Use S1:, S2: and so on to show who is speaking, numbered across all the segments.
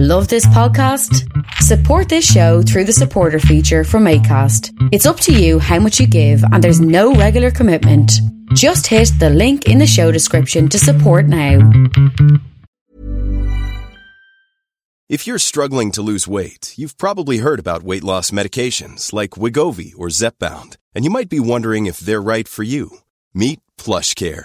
S1: Love this podcast? Support this show through the supporter feature from ACAST. It's up to you how much you give, and there's no regular commitment. Just hit the link in the show description to support now.
S2: If you're struggling to lose weight, you've probably heard about weight loss medications like Wegovy or Zepbound, and you might be wondering if they're right for you. Meet PlushCare,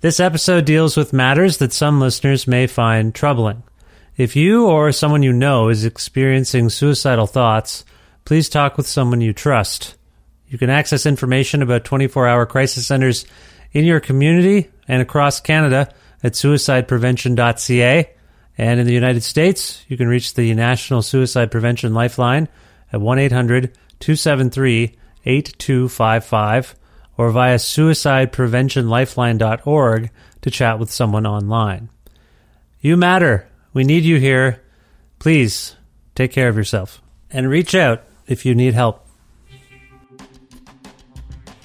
S3: This episode deals with matters that some listeners may find troubling. If you or someone you know is experiencing suicidal thoughts, please talk with someone you trust. You can access information about 24 hour crisis centers in your community and across Canada at suicideprevention.ca. And in the United States, you can reach the National Suicide Prevention Lifeline at 1 800 273 8255 or via suicidepreventionlifeline.org to chat with someone online. You matter. We need you here. Please take care of yourself and reach out if you need help.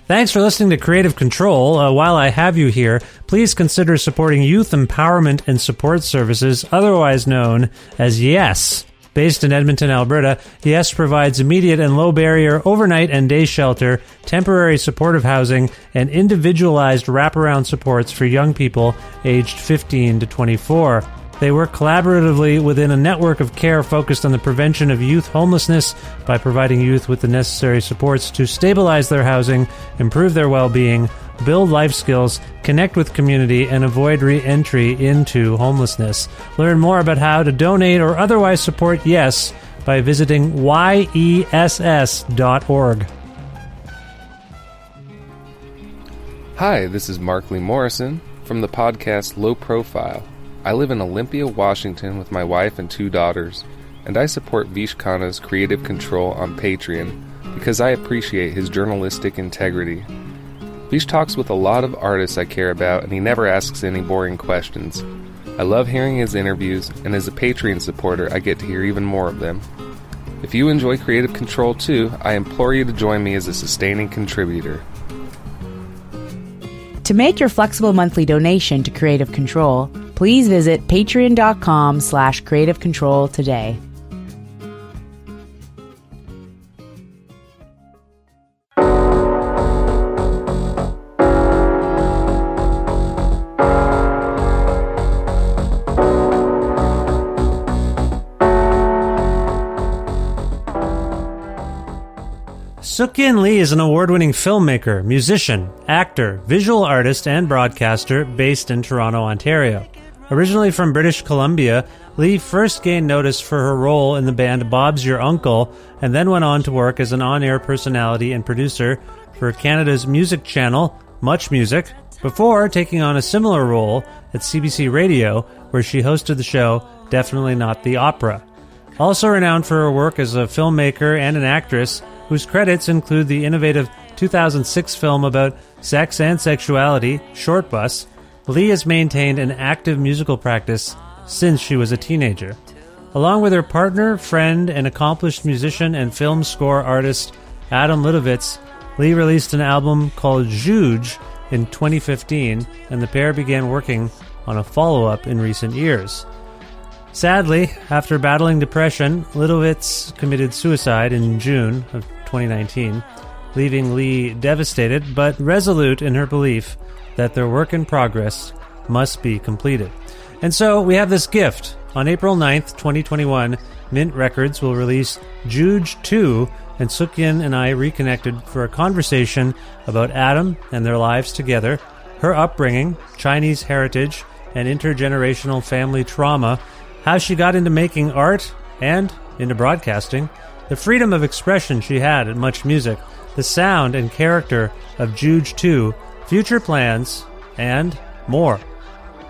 S3: Thanks for listening to Creative Control. Uh, while I have you here, please consider supporting Youth Empowerment and Support Services, otherwise known as YES. Based in Edmonton, Alberta, YES provides immediate and low barrier overnight and day shelter, temporary supportive housing, and individualized wraparound supports for young people aged 15 to 24. They work collaboratively within a network of care focused on the prevention of youth homelessness by providing youth with the necessary supports to stabilize their housing, improve their well being, build life skills, connect with community, and avoid re entry into homelessness. Learn more about how to donate or otherwise support YES by visiting yess.org.
S4: Hi, this is Mark Lee Morrison from the podcast Low Profile. I live in Olympia, Washington with my wife and two daughters, and I support Vish Khanna's creative control on Patreon because I appreciate his journalistic integrity. Vish talks with a lot of artists I care about, and he never asks any boring questions. I love hearing his interviews, and as a Patreon supporter, I get to hear even more of them. If you enjoy creative control too, I implore you to join me as a sustaining contributor.
S5: To make your flexible monthly donation to Creative Control, please visit patreon.com slash creative control today.
S3: Sook-Yin Lee is an award-winning filmmaker, musician, actor, visual artist, and broadcaster based in Toronto, Ontario. Originally from British Columbia, Lee first gained notice for her role in the band Bob's Your Uncle and then went on to work as an on-air personality and producer for Canada's music channel, Much Music, before taking on a similar role at CBC Radio, where she hosted the show Definitely Not the Opera. Also renowned for her work as a filmmaker and an actress, whose credits include the innovative 2006 film about sex and sexuality, Shortbus, Lee has maintained an active musical practice since she was a teenager. Along with her partner, friend, and accomplished musician and film score artist Adam Litovitz, Lee released an album called JOOJ in 2015, and the pair began working on a follow up in recent years. Sadly, after battling depression, Litovitz committed suicide in June of 2019, leaving Lee devastated but resolute in her belief that their work in progress must be completed. And so we have this gift. On April 9th, 2021, Mint Records will release JOOJ 2 and Sook-Yin and I reconnected for a conversation about Adam and their lives together, her upbringing, Chinese heritage, and intergenerational family trauma, how she got into making art and into broadcasting, the freedom of expression she had at Much Music, the sound and character of JOOJ 2, future plans, and more.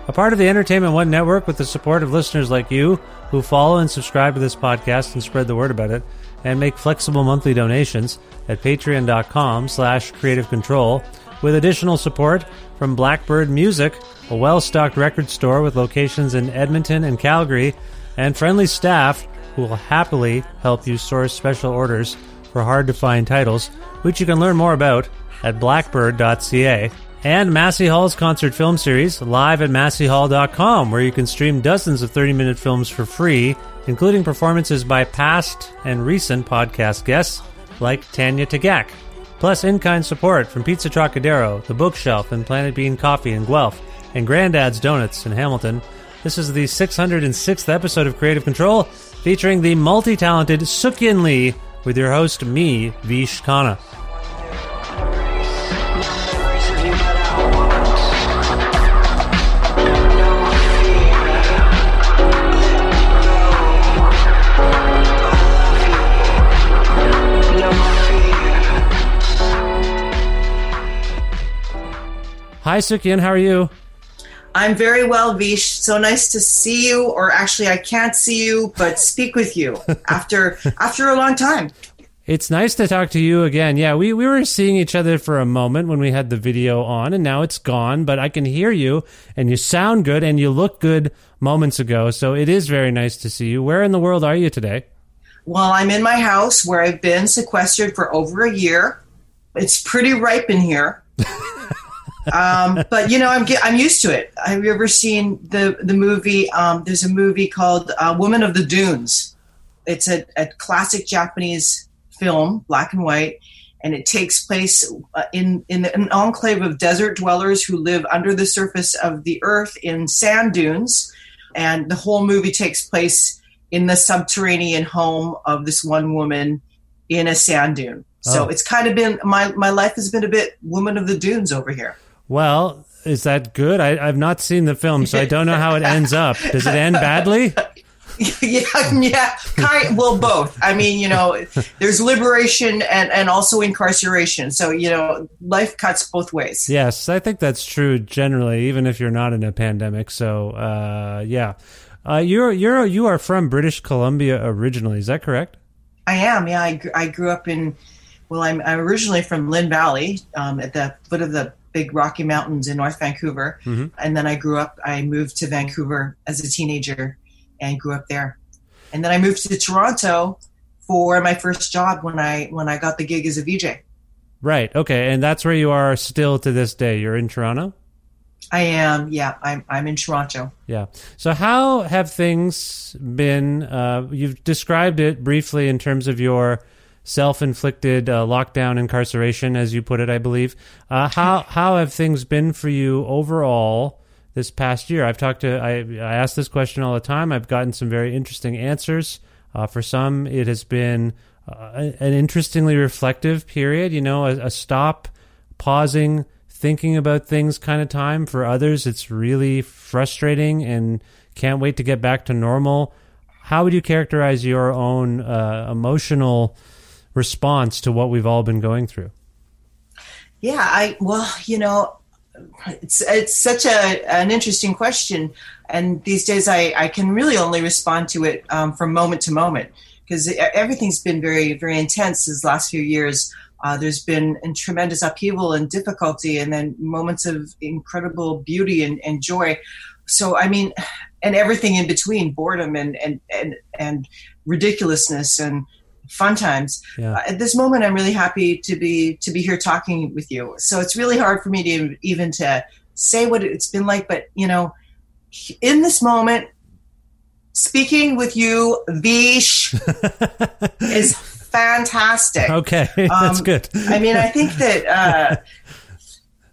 S3: A part of the Entertainment One network with the support of listeners like you who follow and subscribe to this podcast and spread the word about it and make flexible monthly donations at patreon.com slash creative control with additional support from Blackbird Music, a well-stocked record store with locations in Edmonton and Calgary, and friendly staff who will happily help you source special orders for hard-to-find titles, which you can learn more about at blackbird.ca and Massey Hall's concert film series live at masseyhall.com, where you can stream dozens of 30 minute films for free, including performances by past and recent podcast guests like Tanya Tagaq. Plus, in kind support from Pizza Trocadero, The Bookshelf, and Planet Bean Coffee in Guelph, and Granddad's Donuts in Hamilton. This is the 606th episode of Creative Control, featuring the multi talented Sook-Yin Lee with your host, me, Vish Khanna. Hi, Sook-Yin. How are you?
S6: I'm very well, Vish. So nice to see you, or actually, I can't see you, but speak with you after after a long time.
S3: It's nice to talk to you again. Yeah, we, we were seeing each other for a moment when we had the video on, and now it's gone, but I can hear you, and you sound good, and you look good moments ago. So it is very nice to see you. Where in the world are you today?
S6: Well, I'm in my house where I've been sequestered for over a year. It's pretty ripe in here. um, but you know, I'm I'm used to it. Have you ever seen the the movie? Um, there's a movie called uh, Woman of the Dunes. It's a, a, classic Japanese film, black and white, and it takes place uh, in in an enclave of desert dwellers who live under the surface of the earth in sand dunes, and the whole movie takes place in the subterranean home of this one woman in a sand dune. So oh. it's kind of been my my life has been a bit woman of the dunes over here.
S3: Well, is that good? I, have not seen the film, so I don't know how it ends up. Does it end badly?
S6: yeah, yeah. Kind, well, both. I mean, you know, there's liberation and, and also incarceration. So, you know, life cuts both ways.
S3: Yes, I think that's true generally, even if you're not in a pandemic. So, uh, yeah. Uh, you're you're you are from British Columbia originally. Is that correct?
S6: I am. Yeah, I, I grew up in. Well, I'm, I'm originally from Lynn Valley, um, at the foot of the big Rocky Mountains in North Vancouver. Mm-hmm. And then I grew up, I moved to Vancouver as a teenager and grew up there. And then I moved to Toronto for my first job when I when I got the gig as a VJ.
S3: Right. Okay. And that's where you are still to this day. You're in Toronto?
S6: I am. Yeah, I'm I'm in Toronto.
S3: Yeah. So how have things been uh, you've described it briefly in terms of your self-inflicted uh, lockdown incarceration, as you put it, I believe. Uh, how how have things been for you overall this past year? I've talked to I, I ask this question all the time. I've gotten some very interesting answers. Uh, for some, it has been uh, an interestingly reflective period. You know, a, a stop, pausing, thinking about things kind of time. For others, it's really frustrating and can't wait to get back to normal. How would you characterize your own uh, emotional? Response to what we've all been going through?
S6: Yeah, I well, you know, it's it's such a an interesting question, and these days I I can really only respond to it um, from moment to moment because everything's been very very intense these last few years. Uh, there's been tremendous upheaval and difficulty, and then moments of incredible beauty and, and joy. So I mean, and everything in between, boredom and and and, and ridiculousness and fun times. Yeah. Uh, at this moment, I'm really happy to be to be here talking with you. So it's really hard for me to even to say what it's been like. But you know, in this moment, speaking with you, Vish, is fantastic.
S3: Okay, that's um, good.
S6: I mean, I think that. Uh,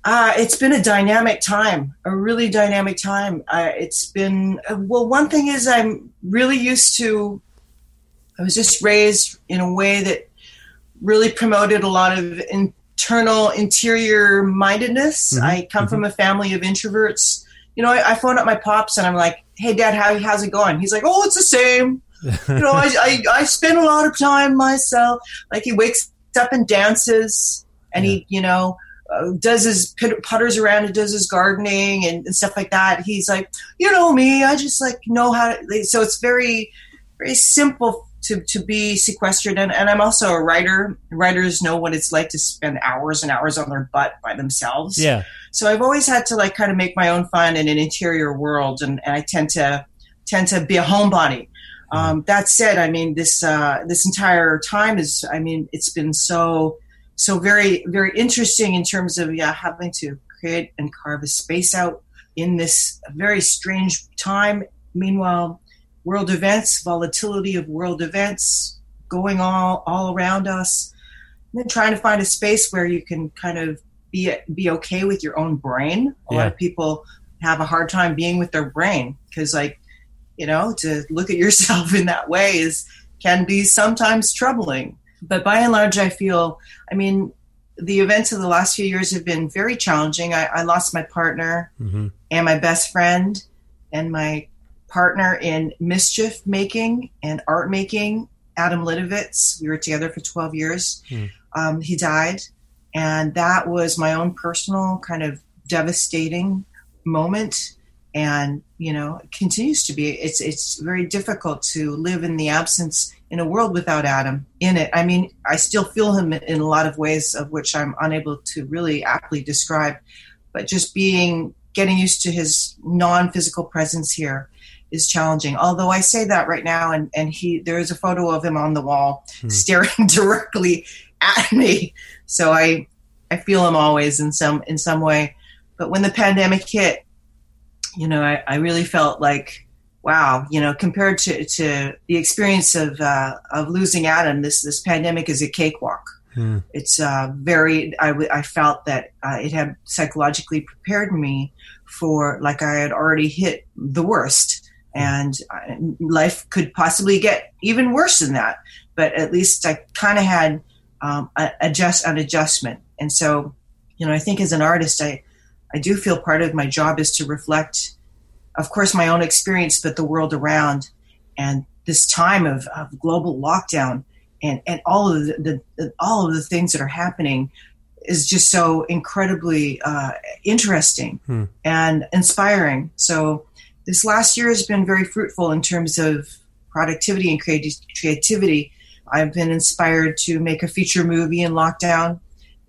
S6: uh, it's been a dynamic time, a really dynamic time. Uh, it's been, uh, well, one thing is I'm really used to I was just raised in a way that really promoted a lot of internal interior mindedness.
S3: Mhm,
S6: I come from a family of introverts. You know, I, I phone up my pops and I'm like, "Hey, Dad, how how's it going?" He's like, "Oh, it's the same." you know, I, I I spend a lot of time myself. Like he wakes up and dances, and he you know uh, does his putters around and does his gardening and, and stuff like that. He's like, you know me, I just like know how. To, so it's very very simple to, to be sequestered. And, and i'm also a writer. Writers know what it's like to spend hours and hours on their butt by themselves.
S3: Yeah.
S6: so i've always had to like kind of make my own fun in an interior world and, and i tend to tend to be a homebody. Um, that said i mean this uh, this entire time is i mean it's been so so very very interesting in terms of yeah having to create and carve a space out in this very strange time. Meanwhile world events, volatility of world events going all all around us, and then trying to find a space where you can kind of be be okay with your own brain. A lot of people have a hard time being with their brain because, like, you know, to look at yourself in that way is can be sometimes troubling. But by and large, I feel, I mean, the events of the last few years have been very challenging. I, I lost my partner
S3: hmm
S6: and my best friend and my partner in mischief making and art making, Adam Litovitz. We were together for 12 years.
S3: Hmm.
S6: Um, he died. And that was my own personal kind of devastating moment. And, you know, it continues to be. It's, it's very difficult to live in the absence in a world without Adam in it. I mean, I still feel him in a lot of ways of which I'm unable to really aptly describe, but just being getting used to his non-physical presence here is challenging. Although I say that right now, and and he there is a photo of him on the wall
S3: Hmm.
S6: staring directly at me, so I I feel him always in some in some way. But when the pandemic hit, you know, I, I really felt like wow, you know, compared to, to the experience of uh, of losing Adam, this this pandemic is a cakewalk
S3: Hmm.
S6: it's uh, very I, w- I felt that uh, it had psychologically prepared me for like i had already hit the worst and uh, life could possibly get even worse than that but at least i kind of had um, a, adjust an adjustment and so you know i think as an artist i i do feel part of my job is to reflect of course my own experience but the world around and this time of, of global lockdown and, and all of the, the, the all of the things that are happening is just so incredibly uh, interesting
S3: Hmm.
S6: and inspiring. So this last year has been very fruitful in terms of productivity and creati- creativity. I've been inspired to make a feature movie in lockdown.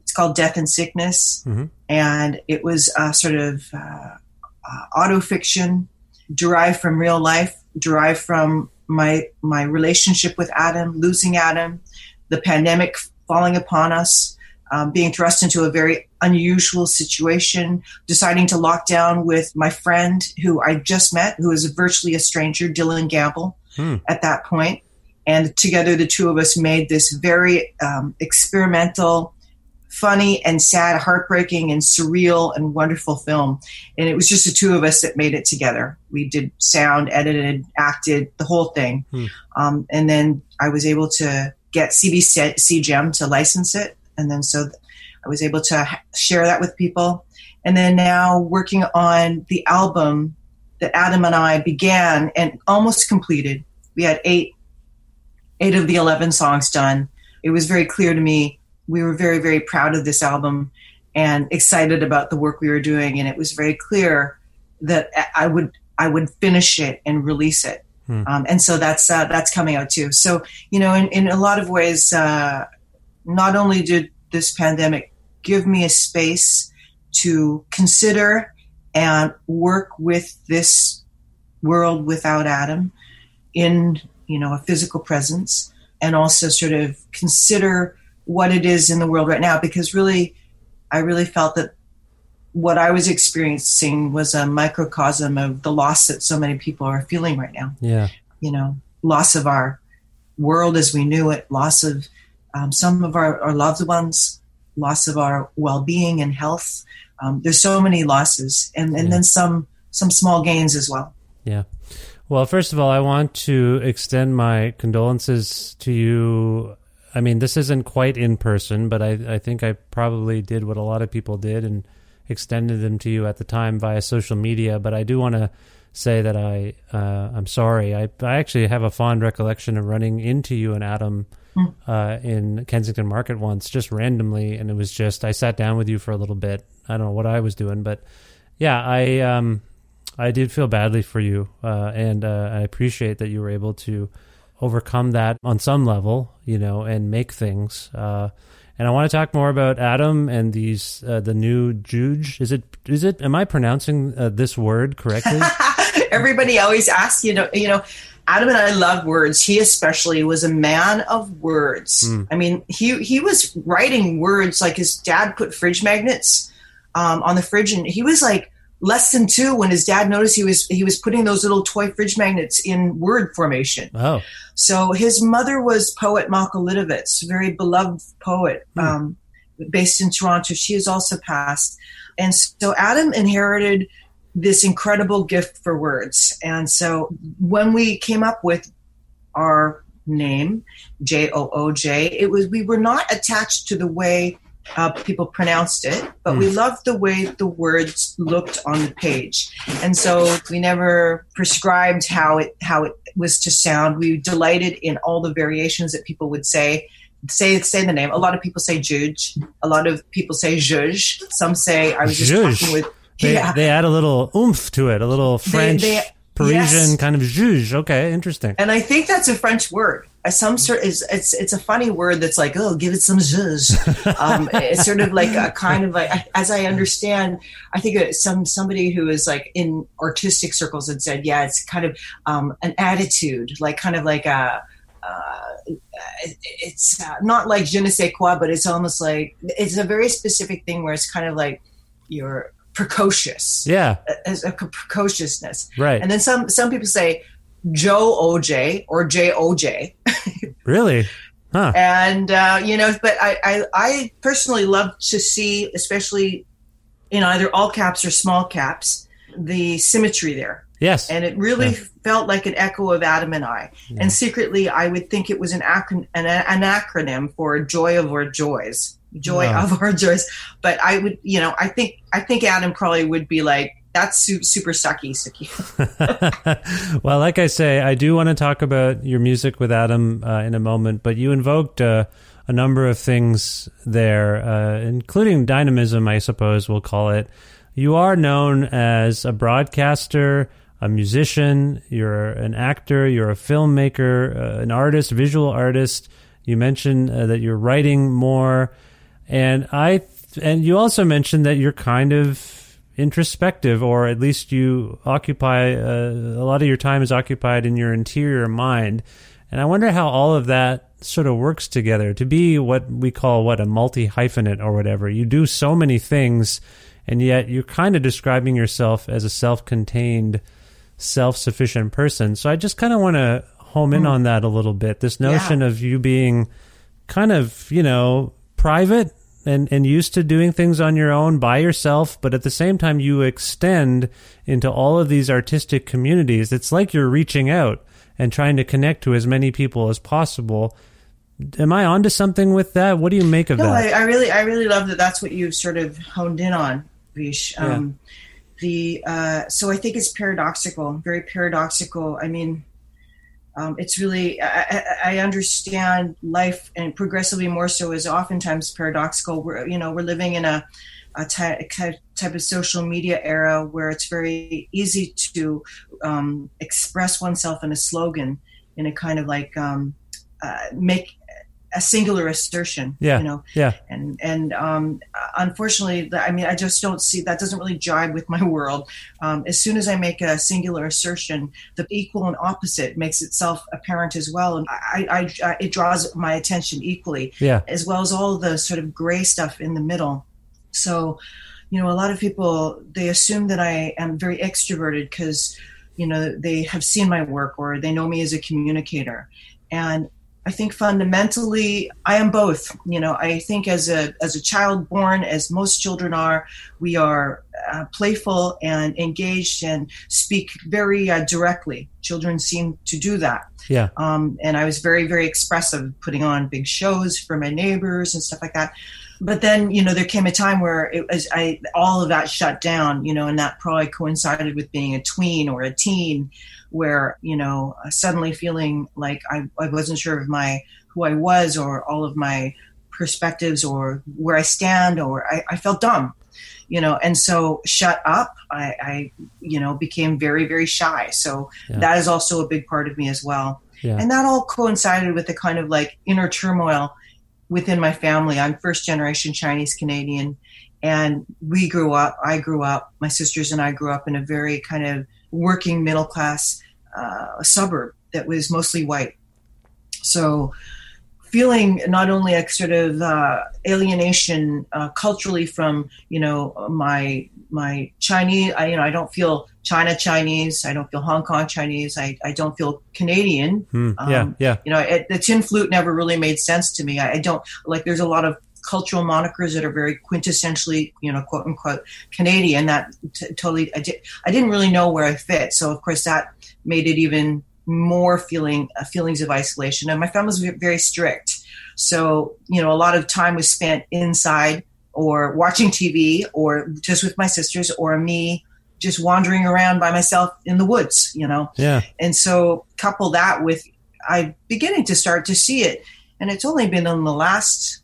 S6: It's called Death and Sickness,
S3: Mhm.
S6: and it was a sort of uh, uh, auto fiction derived from real life, derived from my my relationship with Adam, losing Adam, the pandemic falling upon us, um, being thrust into a very unusual situation, deciding to lock down with my friend who I just met, who is virtually a stranger, Dylan Gamble,
S3: Hmm.
S6: at that point. And together, the two of us made this very um, experimental, funny and sad, heartbreaking and surreal and wonderful film. And it was just the two of us that made it together. We did sound, edited, acted, the whole thing.
S3: Hmm.
S6: Um, and then I was able to get CBC Gem to license it. And then so I was able to share that with people. And then now working on the album that Adam and I began and almost completed. We had eight eight of the 11 songs done. It was very clear to me. We were very, very proud of this album and excited about the work we were doing. And it was very clear that I would, I would finish it and release it.
S3: Hmm.
S6: Um, and so that's, uh, that's coming out too. So, you know, in, in a lot of ways, uh, not only did this pandemic give me a space to consider and work with this world without Adam in you know a physical presence and also sort of consider what it is in the world right now because really I really felt that what I was experiencing was a microcosm of the loss that so many people are feeling right now
S3: Yeah.
S6: you know, loss of our world as we knew it, loss of um, some of our, our loved ones, loss of our well-being and health. Um, there's so many losses, and, and
S3: Yeah.
S6: then some some small gains as well.
S3: Yeah. Well, first of all, I want to extend my condolences to you I mean, this isn't quite in person, but I, I think I probably did what a lot of people did and extended them to you at the time via social media. But I do want to say that I uh, I'm sorry. I I actually have a fond recollection of running into you and Adam
S6: Hmm.
S3: uh, in Kensington Market once, just randomly, and it was just I sat down with you for a little bit. I don't know what I was doing, but yeah, I um I did feel badly for you, uh, and uh, I appreciate that you were able to overcome that on some level, you know, and make things. Uh, and I want to talk more about Adam and these uh, the new JOOJ. Is it is it? Am I pronouncing uh, this word correctly?
S6: Everybody always asks, you know, you know, Adam and I love words. He especially was a man of words. I mean, he he was writing words like his dad put fridge magnets um, on the fridge, and he was like less than two when his dad noticed he was he was putting those little toy fridge magnets in word formation.
S3: oh,
S6: So his mother was poet Malca Litovitz, very beloved poet, um, based in Toronto. She has also passed, and so Adam inherited this incredible gift for words. And so when we came up with our name, J O O J, it was we were not attached to the way uh, people pronounced it, but we loved the way the words looked on the page, and so we never prescribed how it how it was to sound. We delighted in all the variations that people would say. Say say the name. A lot of people say Juge. A lot of people say Juge. Some say I was just
S3: Juge.
S6: talking with.
S3: They
S6: yeah.
S3: they add a little oomph to it, a little French
S6: they-
S3: Parisian
S6: yes.
S3: kind of juge. Okay, interesting.
S6: And I think that's a French word. Uh, Some sort is it's it's a funny word that's like oh give it some zhuzh. um, it's sort of like a kind of like as I understand. I think some somebody who is like in artistic circles had said yeah it's kind of um, an attitude like kind of like a. Uh, it's uh, not like je ne sais quoi, but it's almost like it's a very specific thing where it's kind of like you're precocious,
S3: Yeah,
S6: as a precociousness.
S3: right.
S6: And then some some people say Joe OJ or J OJ,
S3: really? Huh.
S6: and uh, you know, but I, I I personally love to see, especially in either all caps or small caps, the symmetry there,
S3: Yes.
S6: and it really
S3: Yeah.
S6: felt like an echo of Adam and I. And secretly, I would think it was an acron- an, an acronym for joy of our joys, joy of our joys. But I would, you know, I think I think Adam probably would be like. That's su- super sucky, sucky.
S3: well, like I say, I do want to talk about your music with Adam uh, in a moment, but you invoked uh, a number of things there, uh, including dynamism, I suppose we'll call it. You are known as a broadcaster, a musician, you're an actor, you're a filmmaker, uh, an artist, visual artist. You mentioned uh, that you're writing more, and I and you also mentioned that you're kind of introspective, or at least you occupy uh, a lot of your time is occupied in your interior mind. And I wonder how all of that sort of works together to be what we call what a multi hyphenate or whatever. You do so many things, and yet you're kind of describing yourself as a self contained, self sufficient person. So I just kind of want to home in on that a little bit. This notion of you being kind of, you know, private and, and used to doing things on your own by yourself, but at the same time you extend into all of these artistic communities. It's like you're reaching out and trying to connect to as many people as possible. Am I onto something with that? What do you make of
S6: No, I,
S3: that?
S6: I really, I really love that. That's what you've sort of honed in on, Vish. Um, The uh, so I think it's paradoxical, very paradoxical. I mean, um, it's really I, I, understand life and progressively more so is oftentimes paradoxical. We're you know we're living in a a ty- type of social media era where it's very easy to um, express oneself in a slogan in a kind of like um, uh, make a singular assertion.
S3: Yeah.
S6: You know,
S3: Yeah.
S6: and and um, unfortunately, I mean, I just don't see that doesn't really jibe with my world. Um, as soon as I make a singular assertion, the equal and opposite makes itself apparent as well, and I, I, I it draws my attention equally,
S3: Yeah.
S6: as well as all the sort of gray stuff in the middle. So, you know, a lot of people they assume that I am very extroverted because, you know, they have seen my work or they know me as a communicator, and I think fundamentally I am both. You know, I think as a as a child born, as most children are, we are uh, playful and engaged and speak very uh, directly. Children seem to do that.
S3: Yeah.
S6: Um, and I was very, very expressive, putting on big shows for my neighbors and stuff like that. But then, you know, there came a time where it was I all of that shut down, you know, and that probably coincided with being a tween or a teen, where you know suddenly feeling like I, I wasn't sure of my who I was or all of my perspectives or where I stand or I, I felt dumb you know and so shut up I, I you know became very very shy so
S3: Yeah.
S6: that is also a big part of me as well
S3: Yeah.
S6: and that all coincided with the kind of like inner turmoil within my family i'm first generation chinese canadian and we grew up i grew up my sisters and i grew up in a very kind of working middle class uh, suburb that was mostly white so feeling not only a sort of uh, alienation uh, culturally from you know my my Chinese I, you know I don't feel China Chinese I don't feel Hong Kong Chinese I, I don't feel Canadian
S3: Hmm. yeah.
S6: Um,
S3: Yeah.
S6: you know it, the tin flute never really made sense to me I, I don't like there's a lot of cultural monikers that are very quintessentially you know quote unquote Canadian that t- totally I, di- I didn't really know where I fit. So of course that made it even more feeling uh, feelings of isolation. And my family was very strict. So you know a lot of time was spent inside or watching tv or just with my sisters or me just wandering around by myself in the woods you know?
S3: Yeah.
S6: and so couple that with I'm beginning to start to see it, and it's only been in the last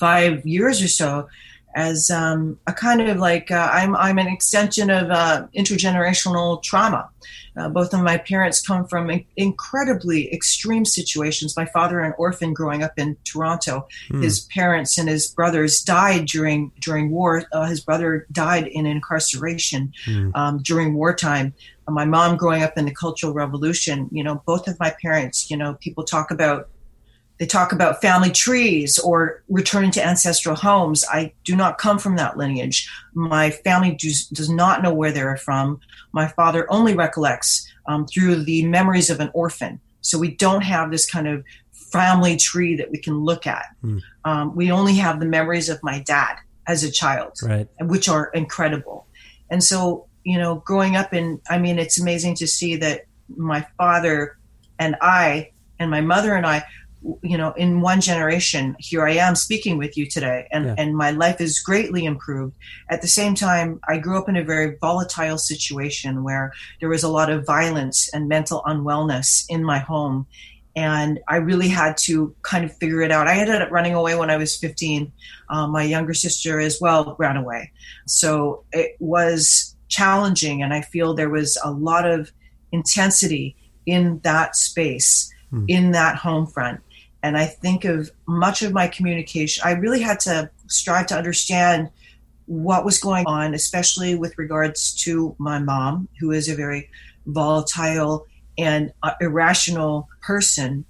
S6: five years or so as um, a kind of like uh, I'm I'm an extension of uh, intergenerational trauma. Uh, both of my parents come from in- incredibly extreme situations. My father, an orphan growing up in Toronto, his parents and his brothers died during during war. Uh, his brother died in incarceration um, during wartime. Uh, my mom, growing up in the Cultural Revolution, you know, both of my parents, you know, people talk about they talk about family trees or returning to ancestral homes. I do not come from that lineage. My family does, does not know where they're from. My father only recollects um, through the memories of an orphan. So we don't have this kind of family tree that we can look at. Um, we only have the memories of my dad as a child
S3: Right.
S6: which are incredible. And so, you know, growing up in, I mean, it's amazing to see that my father and I and my mother and I, you know, in one generation, here I am speaking with you today, and,
S3: Yeah.
S6: and my life is greatly improved. At the same time, I grew up in a very volatile situation where there was a lot of violence and mental unwellness in my home. And I really had to kind of figure it out. I ended up running away when I was 15. Um, my younger sister as well ran away. So it was challenging, and I feel there was a lot of intensity in that space, in that home front. And I think of much of my communication, I really had to strive to understand what was going on, especially with regards to my mom, who is a very volatile and uh, irrational person.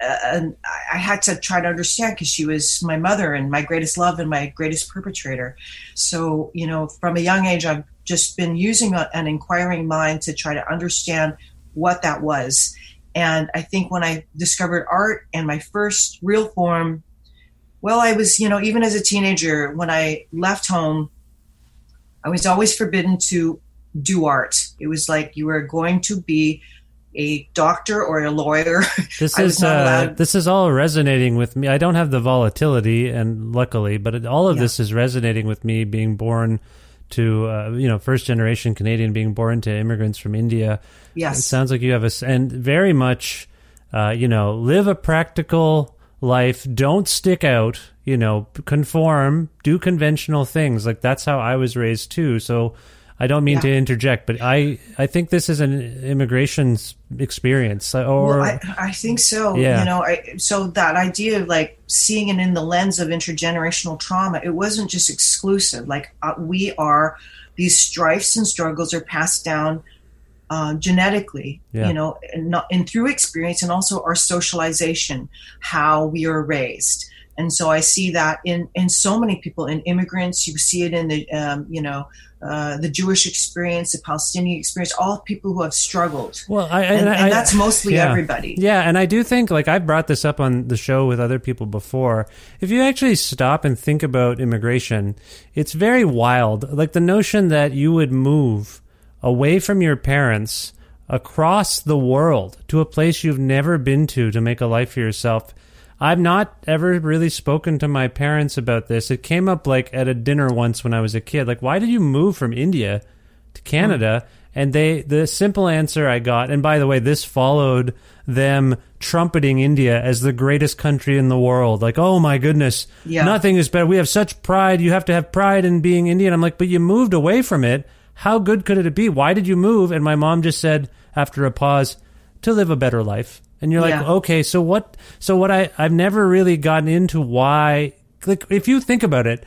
S6: Uh, and I- had to try to understand because she was my mother and my greatest love and my greatest perpetrator. So, you know, from a young age, I've just been using an inquiring mind to try to understand what that was. And I think when I discovered art and my first real form, well, I was, you know, even as a teenager, when I left home, I was always forbidden to do art. It was like you were going to be a doctor or a lawyer.
S3: This is uh, this is all resonating with me. I don't have the volatility, and luckily, but it, all of
S6: Yeah.
S3: this is resonating with me. Being born to uh, you know first generation Canadian, being born to immigrants from India.
S6: Yes.
S3: it sounds like you have a and very much uh, you know live a practical life. Don't stick out. You know, conform, do conventional things. Like that's how I was raised too. So. I don't mean
S6: Yeah.
S3: to interject, but I, I think this is an immigration experience, uh, or
S6: Well, I, I think so.
S3: Yeah.
S6: You know, I, so that idea of like seeing it in the lens of intergenerational trauma, it wasn't just exclusive. Like uh, we are, these strifes and struggles are passed down uh, genetically,
S3: Yeah.
S6: you know, and, not, and through experience and also our socialization, how we are raised. and so I see that in in so many people, in immigrants. You see it in the um, you know uh, the Jewish experience, the Palestinian experience, all people who have struggled.
S3: Well, I,
S6: and,
S3: I,
S6: and that's mostly
S3: yeah.
S6: everybody.
S3: Yeah, and I do think like I've brought this up on the show with other people before. If you actually stop and think about immigration, it's very wild. Like the notion that you would move away from your parents across the world to a place you've never been to to make a life for yourself. I've not ever really spoken to my parents about this. It came up like at a dinner once when I was a kid. Like, why did you move from India to Canada? And they, the simple answer I got, and by the way, this followed them trumpeting India as the greatest country in the world. Like, oh my goodness,
S6: Yeah.
S3: nothing is better. We have such pride. You have to have pride in being Indian. I'm like, but you moved away from it. How good could it be? Why did you move? And my mom just said after a pause, to live a better life. And you're like,
S6: Yeah.
S3: okay, so what? So what? I I've never really gotten into why. Like, if you think about it,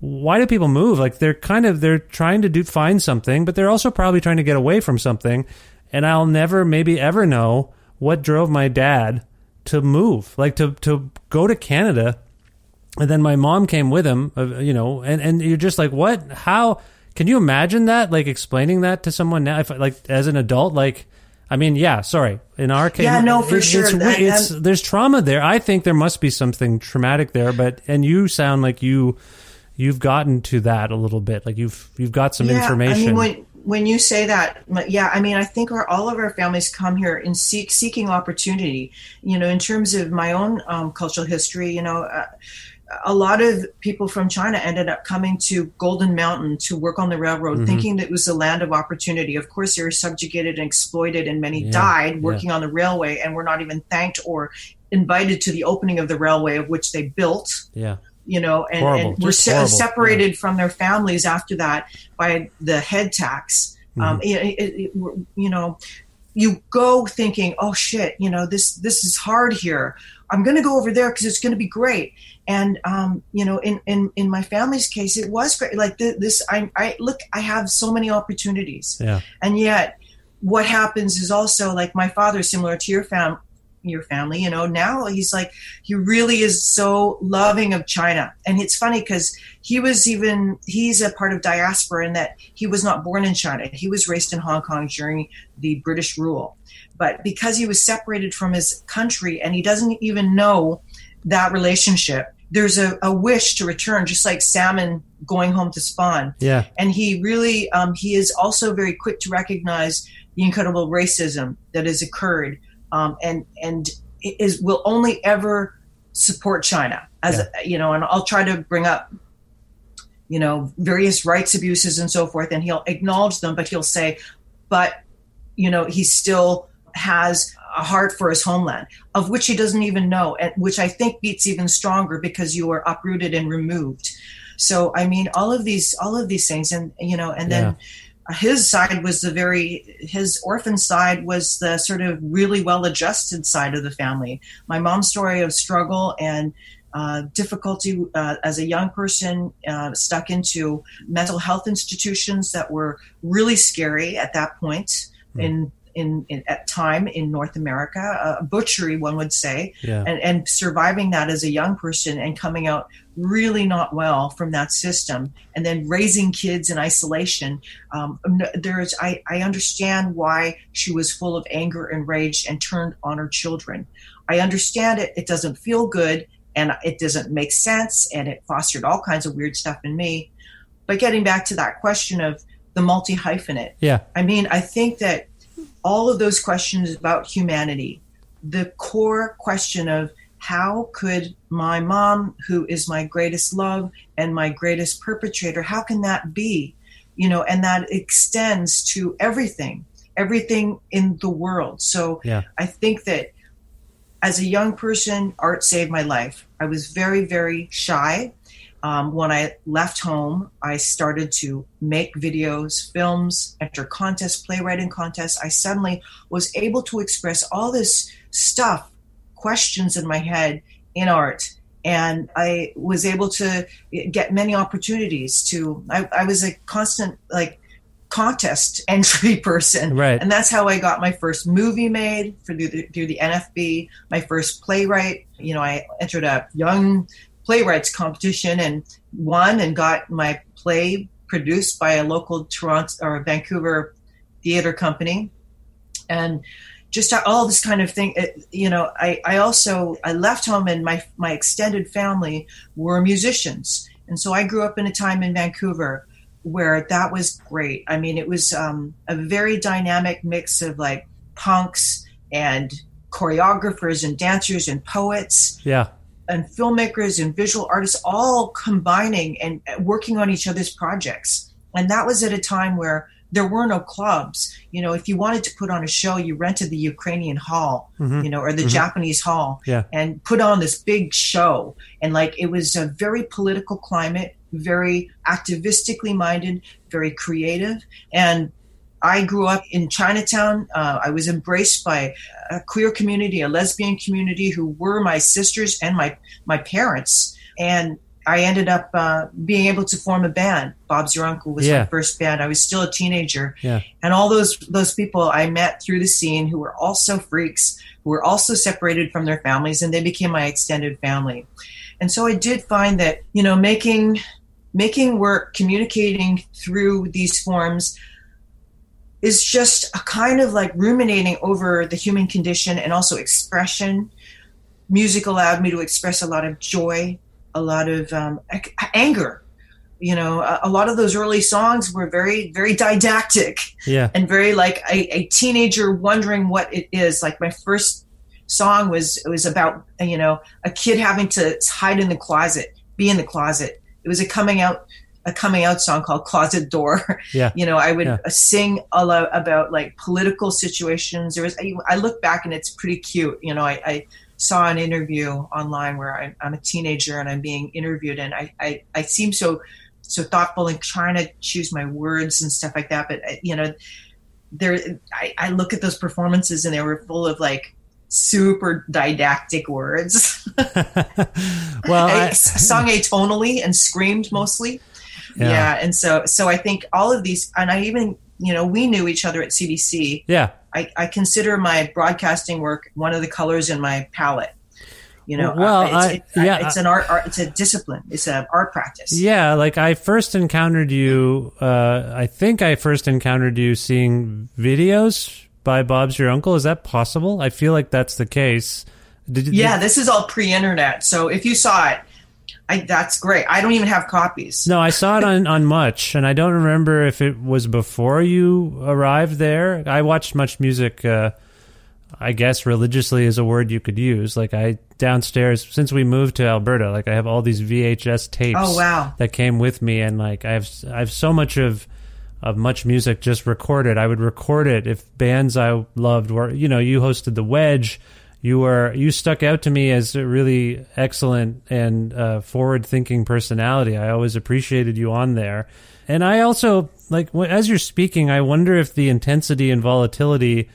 S3: why do people move? Like, they're kind of they're trying to do find something, but they're also probably trying to get away from something. And I'll never, maybe ever know what drove my dad to move, like to to go to Canada and then my mom came with him uh, you know and and you're just like what how can you imagine that like explaining that to someone now if like as an adult like i mean yeah sorry in our case
S6: Yeah, no, for sure.
S3: it's,
S6: That-
S3: it's there's trauma there i think there must be something traumatic there but and you sound like you you've gotten to that a little bit like you've you've got some
S6: yeah,
S3: information
S6: I mean, when when you say that, yeah, I mean, I think our, all of our families come here in seek, seeking opportunity. You know, in terms of my own um, cultural history, you know. Uh, a lot of people from China ended up coming to Golden Mountain to work on the railroad,
S3: Mm-hmm.
S6: thinking that it was a land of opportunity. Of course, they were subjugated and exploited, and many
S3: Yeah,
S6: died
S3: yeah.
S6: working on the railway and were not even thanked or invited to the opening of the railway, of which they built
S3: yeah
S6: you know, and, and were se- separated from their families after that by the head tax. Um,
S3: Mm-hmm.
S6: it, it, it- you know, you go thinking, "Oh shit, you know this this is hard here. I'm going to go over there because it's going to be great." And um, you know, in, in in my family's case, it was great. Like th- this, I I look, I have so many opportunities,
S3: yeah
S6: and yet what happens is also like my father, similar to your fam your family, you know, now he's like he really is so loving of China. And it's funny because he was even he's a part of diaspora in that he was not born in China. He was raised in Hong Kong during the British rule. But because he was separated from his country and he doesn't even know that relationship, there's a, a wish to return, just like salmon going home to spawn.
S3: Yeah.
S6: And he really um, he is also very quick to recognize the incredible racism that has occurred um, and and is will only ever support China as you know and I'll try to bring up you know various rights abuses and so forth and he'll acknowledge them but he'll say but you know he still has a heart for his homeland of which he doesn't even know and which I think beats even stronger because you are uprooted and removed. So I mean, all of these, all of these things, and you know, and then his side was the very his orphan side was the sort of really well adjusted side of the family. My mom's story of struggle and uh, difficulty uh, as a young person uh, stuck into mental health institutions that were really scary at that point in, in in at time in North America, uh, butchery one would say,
S3: yeah.
S6: And, and surviving that as a young person and coming out really not well from that system and then raising kids in isolation um, there's I, I understand why she was full of anger and rage and turned on her children. I understand it it doesn't feel good and it doesn't make sense and it fostered all kinds of weird stuff in me. But getting back to that question of the multi hyphenate
S3: yeah.
S6: I mean, I think that all of those questions about humanity, the core question of how could my mom, who is my greatest love and my greatest perpetrator, how can that be? You know, and that extends to everything, everything in the world. So
S3: Yeah.
S6: I think that as a young person, art saved my life. I was very, very shy. Um, when I left home, I started to make videos, films, enter contests, playwriting contests. I suddenly was able to express all this stuff, questions in my head in art. And I was able to get many opportunities to, I, I was a constant, like, contest entry person.
S3: Right.
S6: And that's how I got my first movie made for through the, through the NFB, my first playwright. You know, I entered a young playwrights competition and won and got my play produced by a local Toronto or Vancouver theater company. And just all this kind of thing. It, you know, I, I also I left home and my my extended family were musicians, and so I grew up in a time in Vancouver where that was great. I mean, it was um, a very dynamic mix of like punks and choreographers and dancers and poets.
S3: Yeah.
S6: And filmmakers and visual artists all combining and working on each other's projects. And that was at a time where there were no clubs. You know, if you wanted to put on a show, you rented the Ukrainian hall, mm-hmm. you know, or the mm-hmm. Japanese hall
S3: yeah.
S6: and put on this big show. And like it was a very political climate, very activistically minded, very creative. And I grew up in Chinatown. Uh, I was embraced by a queer community, a lesbian community who were my sisters and my, my parents. And I ended up uh, being able to form a band. Bob's Your Uncle was
S3: yeah.
S6: my first band. I was still a teenager,
S3: yeah.
S6: and all those those people I met through the scene who were also freaks, who were also separated from their families, and they became my extended family. And so I did find that you know making making work, communicating through these forms is just a kind of like ruminating over the human condition and also expression. Music allowed me to express a lot of joy a lot of um, anger. You know, a, a, lot of those early songs were very, very didactic.
S3: Yeah.
S6: And very like a, a teenager wondering what it is. Like my first song was it was about you know a kid having to hide in the closet, be in the closet. It was a coming out a coming out song called Closet Door.
S3: Yeah.
S6: You know, I would
S3: yeah.
S6: sing a lot about like political situations. There was I, I look back and it's pretty cute. You know, I, I saw an interview online where I'm, I'm a teenager and I'm being interviewed, and I, I, I seem so so thoughtful and trying to choose my words and stuff like that. But uh, you know, there I, I look at those performances and they were full of like super didactic words.
S3: well, I,
S6: I sung atonally and screamed mostly. Yeah. yeah. and so so I think all of these, and I even you know we knew each other at CBC.
S3: Yeah,
S6: I, I consider my broadcasting work one of the colors in my palette. You know,
S3: well,
S6: it's,
S3: I,
S6: it's,
S3: yeah,
S6: it's an art, art, it's a discipline, it's an art practice.
S3: Yeah, like I first encountered you. Uh, I think I first encountered you seeing videos by Bob's Your Uncle. Is that possible? I feel like that's the case.
S6: Did, yeah, did, this is all pre-internet. So if you saw it, I, that's great. I don't even have copies.
S3: No, I saw it on, on Much, and I don't remember if it was before you arrived there. I watched Much Music, uh, I guess religiously is a word you could use. Like I downstairs since we moved to Alberta, like I have all these VHS tapes.
S6: Oh wow!
S3: That came with me, and like I have I have so much of of much music just recorded. I would record it if bands I loved were you know you hosted the Wedge you were you stuck out to me as a really excellent and uh, forward thinking personality. I always appreciated you on there, and I also like as you're speaking. I wonder if the intensity and volatility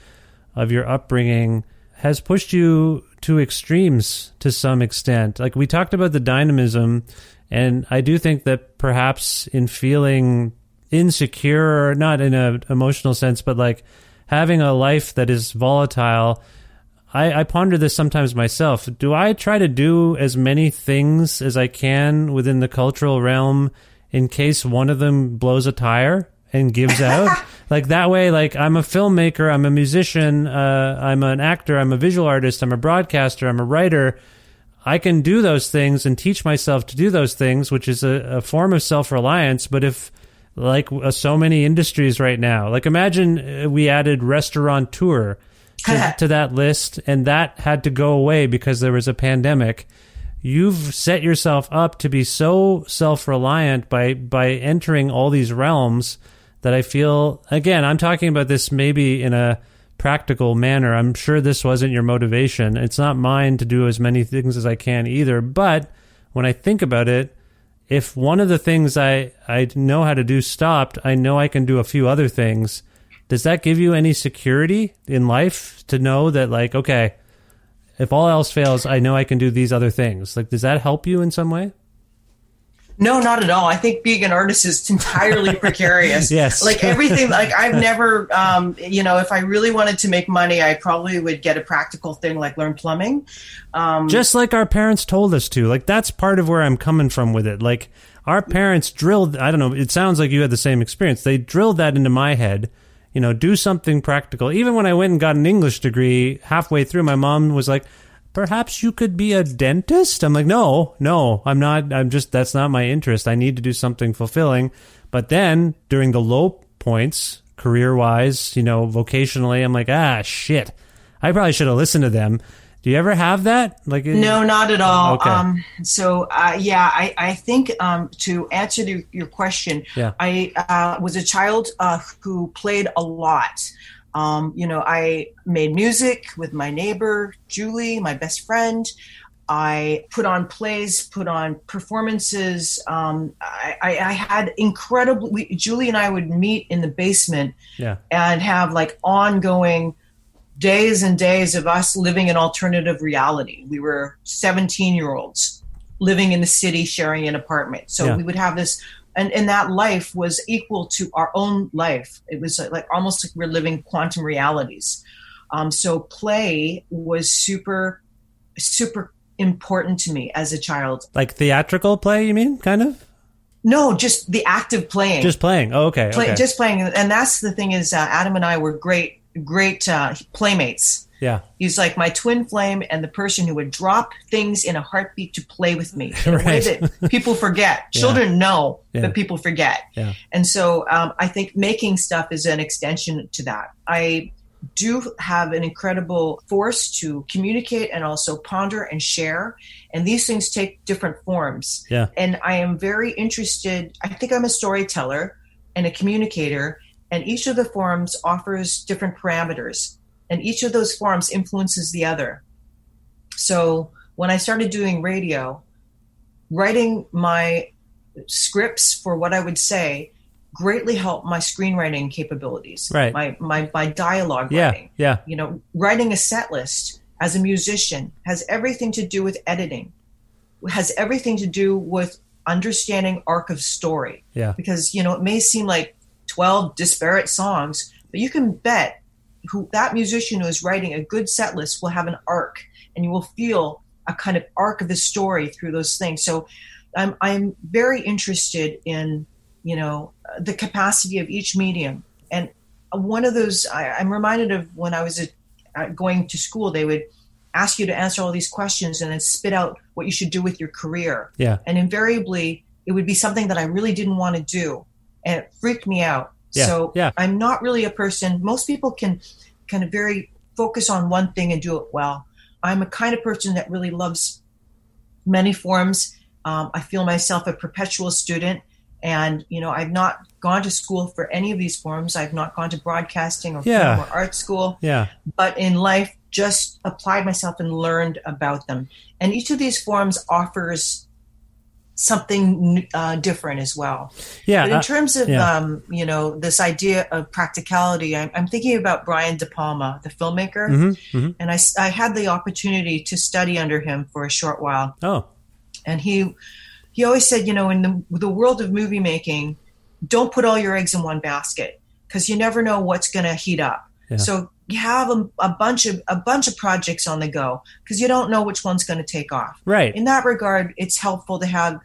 S3: of your upbringing has pushed you to extremes to some extent. Like we talked about the dynamism, and I do think that perhaps in feeling insecure, not in an emotional sense, but like having a life that is volatile I, I ponder this sometimes myself. Do I try to do as many things as I can within the cultural realm in case one of them blows a tire and gives out? like that way, like I'm a filmmaker, I'm a musician, uh, I'm an actor, I'm a visual artist, I'm a broadcaster, I'm a writer. I can do those things and teach myself to do those things, which is a, a form of self reliance. But if like uh, so many industries right now, like imagine uh, we added restaurateur to, to that list, and that had to go away because there was a pandemic. You've set yourself up to be so self reliant by by entering all these realms that I feel again. I'm talking about this maybe in a practical manner. I'm sure this wasn't your motivation. It's not mine to do as many things as I can either. But when I think about it, if one of the things I, I know how to do stopped, I know I can do a few other things does that give you any security in life to know that like okay if all else fails i know i can do these other things like does that help you in some way
S6: No, not at all. I think being an artist is entirely precarious.
S3: Yes.
S6: Like everything, like I've never, um, you know, if I really wanted to make money, I probably would get a practical thing like learn plumbing. Um,
S3: Just like our parents told us to. Like that's part of where I'm coming from with it. Like our parents drilled. I don't know. It sounds like you had the same experience. They drilled that into my head. You know, do something practical. Even when I went and got an English degree, halfway through, my mom was like, perhaps you could be a dentist. I'm like, no, no, I'm not. I'm just, that's not my interest. I need to do something fulfilling. But then during the low points, career wise, you know, vocationally, I'm like, ah, shit. I probably should have listened to them. Do you ever have that? Like,
S6: no, not at all.
S3: Okay.
S6: Um, so, uh, yeah, I, I think um, to answer the, your question,
S3: Yeah.
S6: I uh, was a child uh, who played a lot. Um, you know, I made music with my neighbor, Julie, my best friend. I put on plays, put on performances. Um, I, I, I had incredible. Julie and I would meet in the basement
S3: yeah,
S6: and have like ongoing days and days of us living in alternative reality. We were 17 year olds living in the city, sharing an apartment. So
S3: Yeah.
S6: we would have this, and, and that life was equal to our own life. It was like almost like we're living quantum realities. Um, so play was super, super important to me as a child.
S3: like theatrical play. You mean kind of
S6: No, just the act of playing.
S3: just playing? Oh, okay,
S6: play,
S3: okay.
S6: just playing. And that's the thing is, uh, Adam and I were great, great uh, playmates.
S3: yeah,
S6: He's like my twin flame and the person who would drop things in a heartbeat to play with me in a way
S3: Right.
S6: that people forget.
S3: Yeah.
S6: Children know,
S3: Yeah.
S6: but people forget.
S3: Yeah.
S6: And so um, I think making stuff is an extension to that. I do have an incredible force to communicate and also ponder and share. And these things take different forms.
S3: Yeah.
S6: And I am very interested. I think I'm a storyteller and a communicator, and each of the forms offers different parameters, and each of those forms influences the other. So when I started doing radio, writing my scripts for what I would say greatly helped my screenwriting capabilities.
S3: Right.
S6: My my my dialogue
S3: yeah,
S6: writing.
S3: yeah,
S6: You know, writing a set list as a musician has everything to do with editing. Has everything to do with understanding arc of story
S3: yeah.
S6: because you know it may seem like 12 disparate songs but you can bet who that musician who is writing a good set list will have an arc and you will feel a kind of arc of the story through those things. So i'm i'm very interested in you know the capacity of each medium. And one of those I, i'm reminded of when i was a, uh, going to school they would ask you to answer all these questions and then spit out what you should do with your career.
S3: Yeah.
S6: and invariably it would be something that I really didn't want to do, and it freaked me out.
S3: Yeah,
S6: So
S3: yeah.
S6: I'm not really a person. Most people can kind of very focus on one thing and do it well. I'm a kind of person that really loves many forms. Um, I feel myself a perpetual student, and you know I've not gone to school for any of these forms. I've not gone to broadcasting or
S3: Yeah.
S6: film or art school
S3: Yeah.
S6: but in life just applied myself and learned about them and each of these forms offers something uh, different as well
S3: Yeah.
S6: but in terms of
S3: yeah.
S6: um, you know this idea of practicality I'm, I'm thinking about brian de palma the filmmaker
S3: mhm, mhm.
S6: and I, I had the opportunity to study under him for a short while
S3: Oh,
S6: and he he always said you know in the, the world of movie making don't put all your eggs in one basket because you never know what's going to heat up
S3: Yeah.
S6: so have a, a bunch of a bunch of projects on the go because you don't know which one's going to take off
S3: right.
S6: in that regard it's helpful to have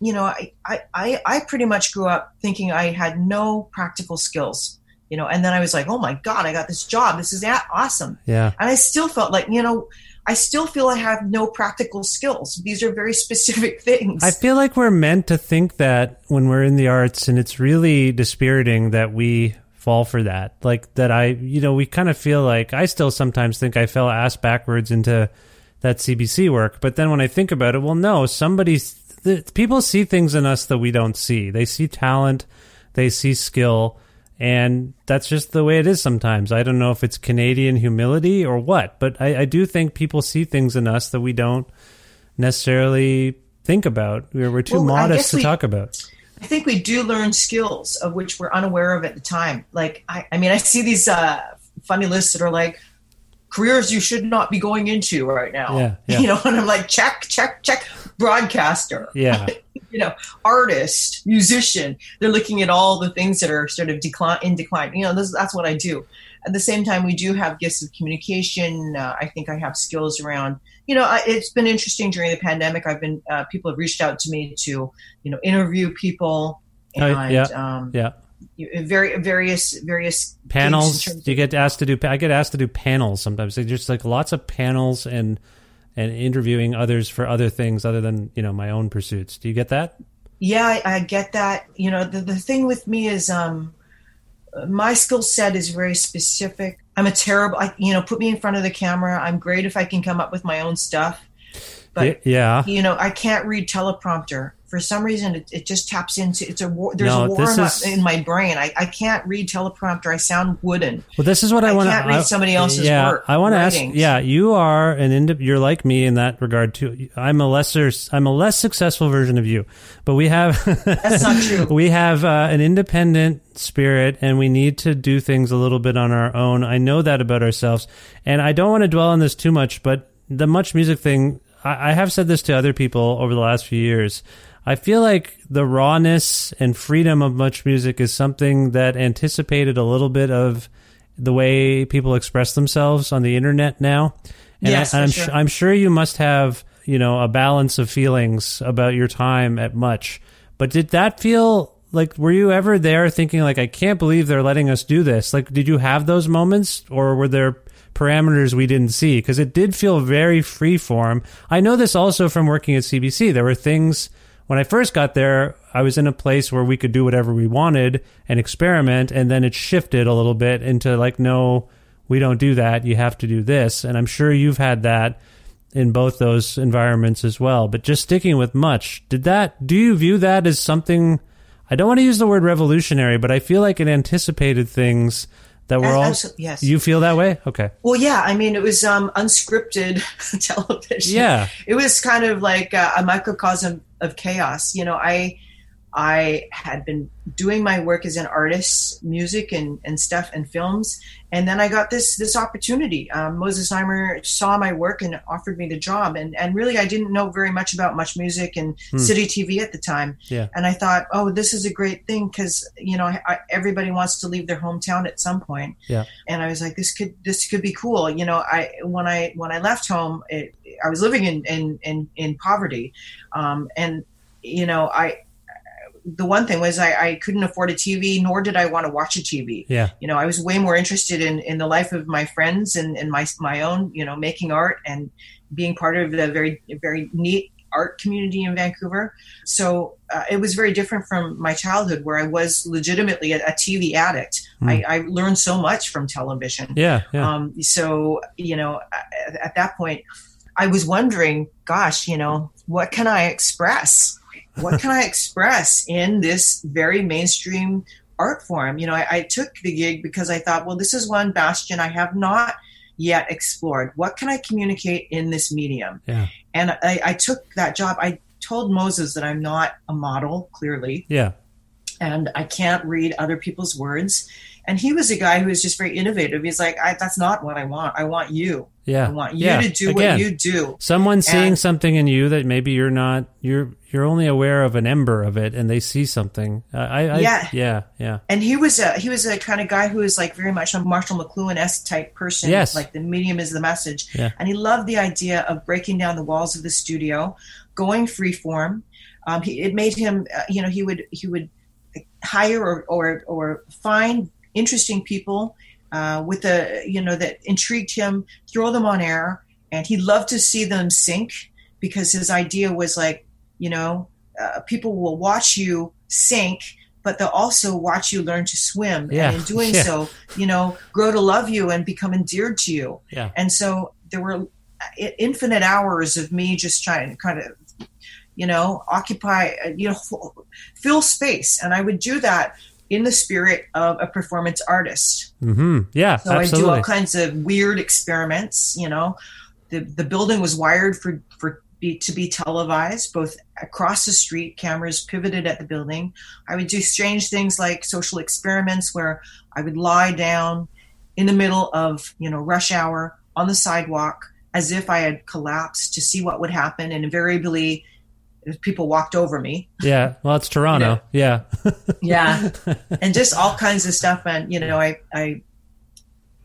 S6: you know I, I i i pretty much grew up thinking i had no practical skills you know and then i was like oh my god i got this job this is awesome
S3: Yeah.
S6: and I still felt like, you know, I still feel I have no practical skills. These are very specific things.
S3: I feel like we're meant to think that when we're in the arts, and it's really dispiriting that we fall for that. Like that, I, you know, we kind of feel like I still sometimes think I fell ass backwards into that CBC work. But then when I think about it, well, no, somebody, the, people see things in us that we don't see. They see talent, they see skill. And that's just the way it is sometimes. I don't know if it's Canadian humility or what, but I, I do think people see things in us that we don't necessarily think about. We're, we're too
S6: Well,
S3: modest to
S6: we-
S3: talk about.
S6: I think we do learn skills of which we're unaware of at the time. Like, I, I mean, I see these uh, funny lists that are like careers you should not be going into right now.
S3: Yeah, yeah.
S6: You know, and I'm like, check, check, check. broadcaster,
S3: Yeah.
S6: you know, artist, musician. They're looking at all the things that are sort of decline in decline. You know, this, that's what I do. At the same time, we do have gifts of communication. Uh, I think I have skills around. You know, I, it's been interesting during the pandemic. I've been uh, people have reached out to me to you know interview people
S3: Oh,
S6: and
S3: yeah.
S6: um,
S3: Yeah.
S6: very various various
S3: Panels. you get asked to do? I get asked to do panels sometimes. They just like lots of panels and and interviewing others for other things other than you know my own pursuits. Do you get that?
S6: Yeah, I, I get that. You know, the, the thing with me is um, my skill set is very specific. I'm a terrible, I, you know, put me in front of the camera. I'm great if I can come up with my own stuff. But,
S3: yeah.
S6: you know, I can't read teleprompter. For some reason, it, it just taps into it's a war. There's
S3: No,
S6: a war in, my-
S3: is-
S6: in my brain. I, I can't read teleprompter. I sound wooden.
S3: Well, this is what I,
S6: I
S3: want
S6: can't read somebody else's
S3: yeah,
S6: work-
S3: I want to ask. Yeah, you are an indi- You're like me in that regard too. I'm a lesser. I'm a less successful version of you, but we have.
S6: That's not true.
S3: we have uh, an independent spirit, and we need to do things a little bit on our own. I know that about ourselves, and I don't want to dwell on this too much. But the much music thing, I have said this to other people over the last few years. I feel like the rawness and freedom of much music is something that anticipated a little bit of the way people express themselves on the internet now. And
S6: Yes,
S3: I, am
S6: sure.
S3: I'm sure you must have, you know, a balance of feelings about your time at Much. But did that feel like were you ever there thinking like I can't believe they're letting us do this? Like did you have those moments or were there parameters we didn't see because it did feel very free form. I know this also from working at CBC. There were things when I first got there, I was in a place where we could do whatever we wanted and experiment, and then it shifted a little bit into like, no, we don't do that. You have to do this. And I'm sure you've had that in both those environments as well. But just sticking with much, did that, do you view that as something? I don't want to use the word revolutionary, but I feel like it anticipated things that were all.
S6: Yes.
S3: You feel that way? Okay.
S6: Well, yeah. I mean, it was um, unscripted television.
S3: Yeah.
S6: it was kind of like a, a microcosm of chaos. You know, I I had been doing my work as an artist, music and, and stuff and films, and then I got this this opportunity. Um, Moses Znaimer saw my work and offered me the job, and and really I didn't know very much about much music and city TV at the time.
S3: Yeah.
S6: And I thought, oh, this is a great thing because you know I, everybody wants to leave their hometown at some point
S3: Yeah.
S6: and I was like, this could this could be cool. You know, I when I when I left home, it, I was living in in in, in poverty, um, and you know, I the one thing was I, I couldn't afford a TV, nor did I want to watch a TV.
S3: Yeah.
S6: You know, I was way more interested in in the life of my friends and and my my own, you know, making art and being part of the very very neat art community in Vancouver. So uh, it was very different from my childhood, where I was legitimately a, a TV addict. I, I learned so much from television.
S3: Yeah. Yeah.
S6: Um, so, you know, at, at that point, I was wondering, gosh, you know, what can I express? What can I express in this very mainstream art form? You know, I, I took the gig because I thought, well, this is one bastion I have not yet explored. What can I communicate in this medium?
S3: yeah.
S6: And I, I took that job. I told Moses that I'm not a model, clearly
S3: Yeah.
S6: and I can't read other people's words. And he was a guy who was just very innovative. He's like, I, that's not what I want. I want you.
S3: Yeah.
S6: I want you
S3: yeah.
S6: to do
S3: Again,
S6: what you do.
S3: Someone seeing
S6: And-
S3: something in you that maybe you're not. You're you're only aware of an ember of it, and they see something. Uh, I, I
S6: Yeah.
S3: yeah yeah
S6: And he was a he was a kind of guy who was like very much a Marshall McLuhan esque type person.
S3: Yes.
S6: Like the medium is the message.
S3: Yeah.
S6: And he loved the idea of breaking down the walls of the studio, going freeform. Um, he, it made him, uh, you know, he would he would hire or or, or find interesting people uh, with a you know that intrigued him, throw them on air, and he loved to see them sink because his idea was like, you know, uh, people will watch you sink, but they'll also watch you learn to swim,
S3: Yeah.
S6: and in doing
S3: Yeah.
S6: so, you know, grow to love you and become endeared to you.
S3: yeah
S6: And so there were infinite hours of me just trying to kind of, you know, occupy, uh, you know, fill space. And I would do that in the spirit of a performance artist.
S3: hmm yeah
S6: So I do all kinds of weird experiments. You know, the the building was wired for for be, to be televised, both across the street, cameras pivoted at the building. I would do strange things like social experiments where I would lie down in the middle of you know rush hour on the sidewalk as if I had collapsed to see what would happen, and invariably people walked over me.
S3: Yeah, well, it's Toronto. Yeah,
S6: yeah, and just all kinds of stuff. And you know, I, I,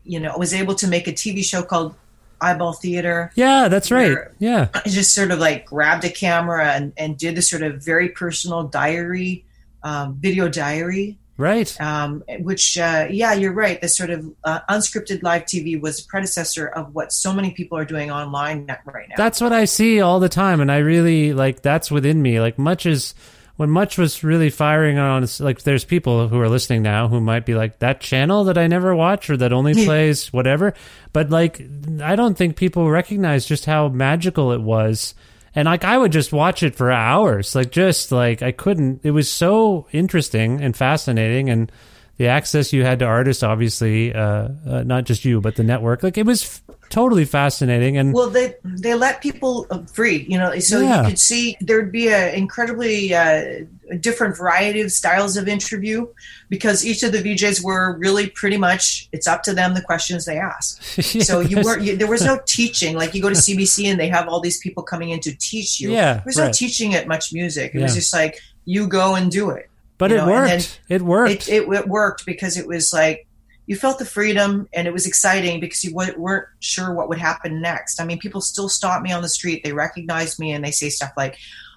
S6: you know, was able to make a TV show called Eyeball Theater.
S3: Yeah, that's right. Yeah,
S6: I just sort of like grabbed a camera and and did this sort of very personal diary, um, video diary.
S3: Right.
S6: Um, which, uh, yeah, you're right. This sort of uh, unscripted live TV was a predecessor of what so many people are doing online right now.
S3: That's what I see all the time, and I really like. That's within me. Like much is when much was really firing on. Like there's people who are listening now who might be like that channel that I never watch or that only plays whatever. But like, I don't think people recognize just how magical it was and like I would just watch it for hours, like just like I couldn't. It was so interesting and fascinating, and the access you had to artists, obviously, uh, uh, not just you, but the network. Like it was f- totally fascinating. And
S6: well, they they let people uh, free, you know, so yeah. you could see there'd be an incredibly uh, different variety of styles of interview because each of the VJs were really pretty much it's up to them the questions they ask. yeah, so you weren't you, there was no teaching like you go to CBC and they have all these people coming in to teach you.
S3: Yeah,
S6: there was
S3: right.
S6: no teaching at Much Music. It yeah. was just like you go and do it.
S3: But it know? worked. It worked.
S6: It, it, it worked because it was like you felt the freedom and it was exciting because you weren't sure what would happen next. I mean, people still stop me on the street, they recognize me, and they say stuff like,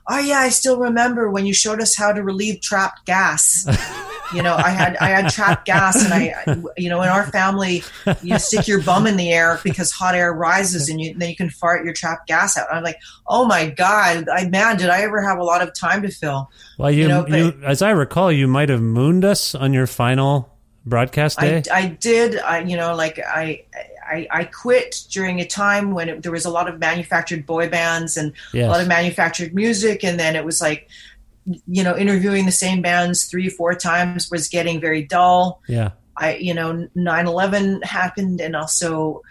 S6: "Oh yeah, I still remember when you showed us how to relieve trapped gas." you know, I had I had trapped gas, and I, you know, in our family, you stick your bum in the air because hot air rises, and you, then you can fart your trapped gas out. I'm like, oh my god, I man, did I ever have a lot of time to fill?
S3: Well, you, you, know, but, you as I recall, you might have mooned us on your final broadcast day?
S6: I, I did. I, you know, like I, I, I quit during a time when it, there was a lot of manufactured boy bands and yes. a lot of manufactured music, and then it was like, you know, interviewing the same bands three, four times was getting very dull.
S3: Yeah.
S6: I, you know, 9-11 happened, and also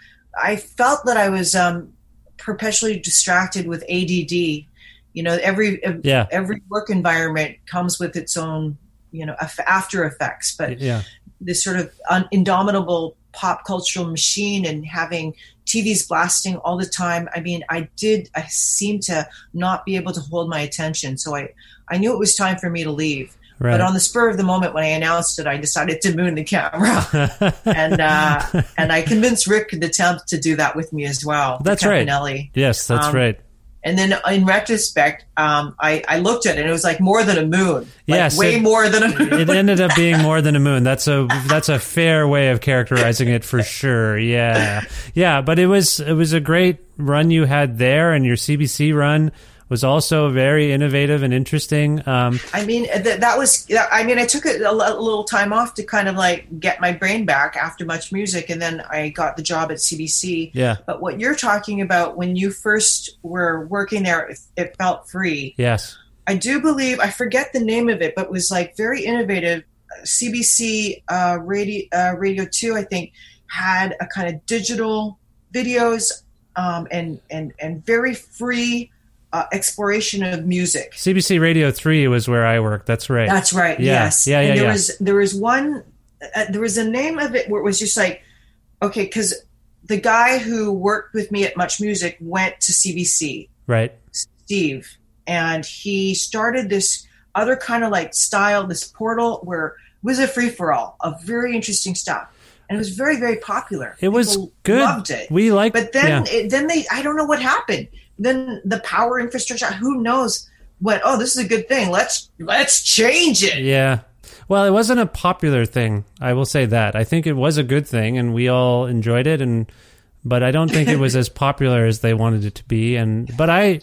S6: I felt that I was um, perpetually distracted with ADD. You know, every yeah. every work environment comes with its own you know after effects but
S3: yeah
S6: this sort of un- indomitable pop cultural machine and having TVs blasting all the time. I mean, I did, I seemed to not be able to hold my attention. So I, I knew it was time for me to leave. Right. But on the spur of the moment when I announced it, I decided to moon the camera, and uh, and I convinced Rick to attempt to do that with me as well.
S3: That's right. Nelly. Yes, that's um, right.
S6: And then in retrospect, um, I, I looked at it and it was like more than a moon. Like yes, way it, more than a moon.
S3: It ended up being more than a moon. That's a that's a fair way of characterizing it for sure. Yeah, yeah. But it was it was a great run you had there, and your CBC run was also very innovative and interesting. Um,
S6: I mean, th- that was, I mean, I took a, a, little time off to kind of like get my brain back after much music, and then I got the job at CBC.
S3: Yeah.
S6: But what you're talking about when you first were working there, it, it felt free.
S3: Yes.
S6: I do believe, I forget the name of it, but was like very innovative. CBC uh, Radio, uh, Radio 2, I think, had a kind of digital videos um, and, and, and very free uh, exploration of music.
S3: CBC Radio Three was where I worked. That's right.
S6: That's right.
S3: Yeah.
S6: Yes.
S3: Yeah. Yeah.
S6: And there
S3: yeah.
S6: was there was one. Uh, there was a name of it where it was just like, okay, because the guy who worked with me at Much Music went to CBC.
S3: Right.
S6: Steve, and he started this other kind of like style, this portal where it was a free for all of very interesting stuff and it was very very popular.
S3: It People was good.
S6: Loved it.
S3: We liked. It.
S6: But then
S3: yeah.
S6: it, then they I don't know what happened. Then the power infrastructure. Who knows? What? Oh, this is a good thing. Let's let's change it.
S3: Yeah. Well, it wasn't a popular thing. I will say that. I think it was a good thing, and we all enjoyed it. And but I don't think it was as popular as they wanted it to be. And but I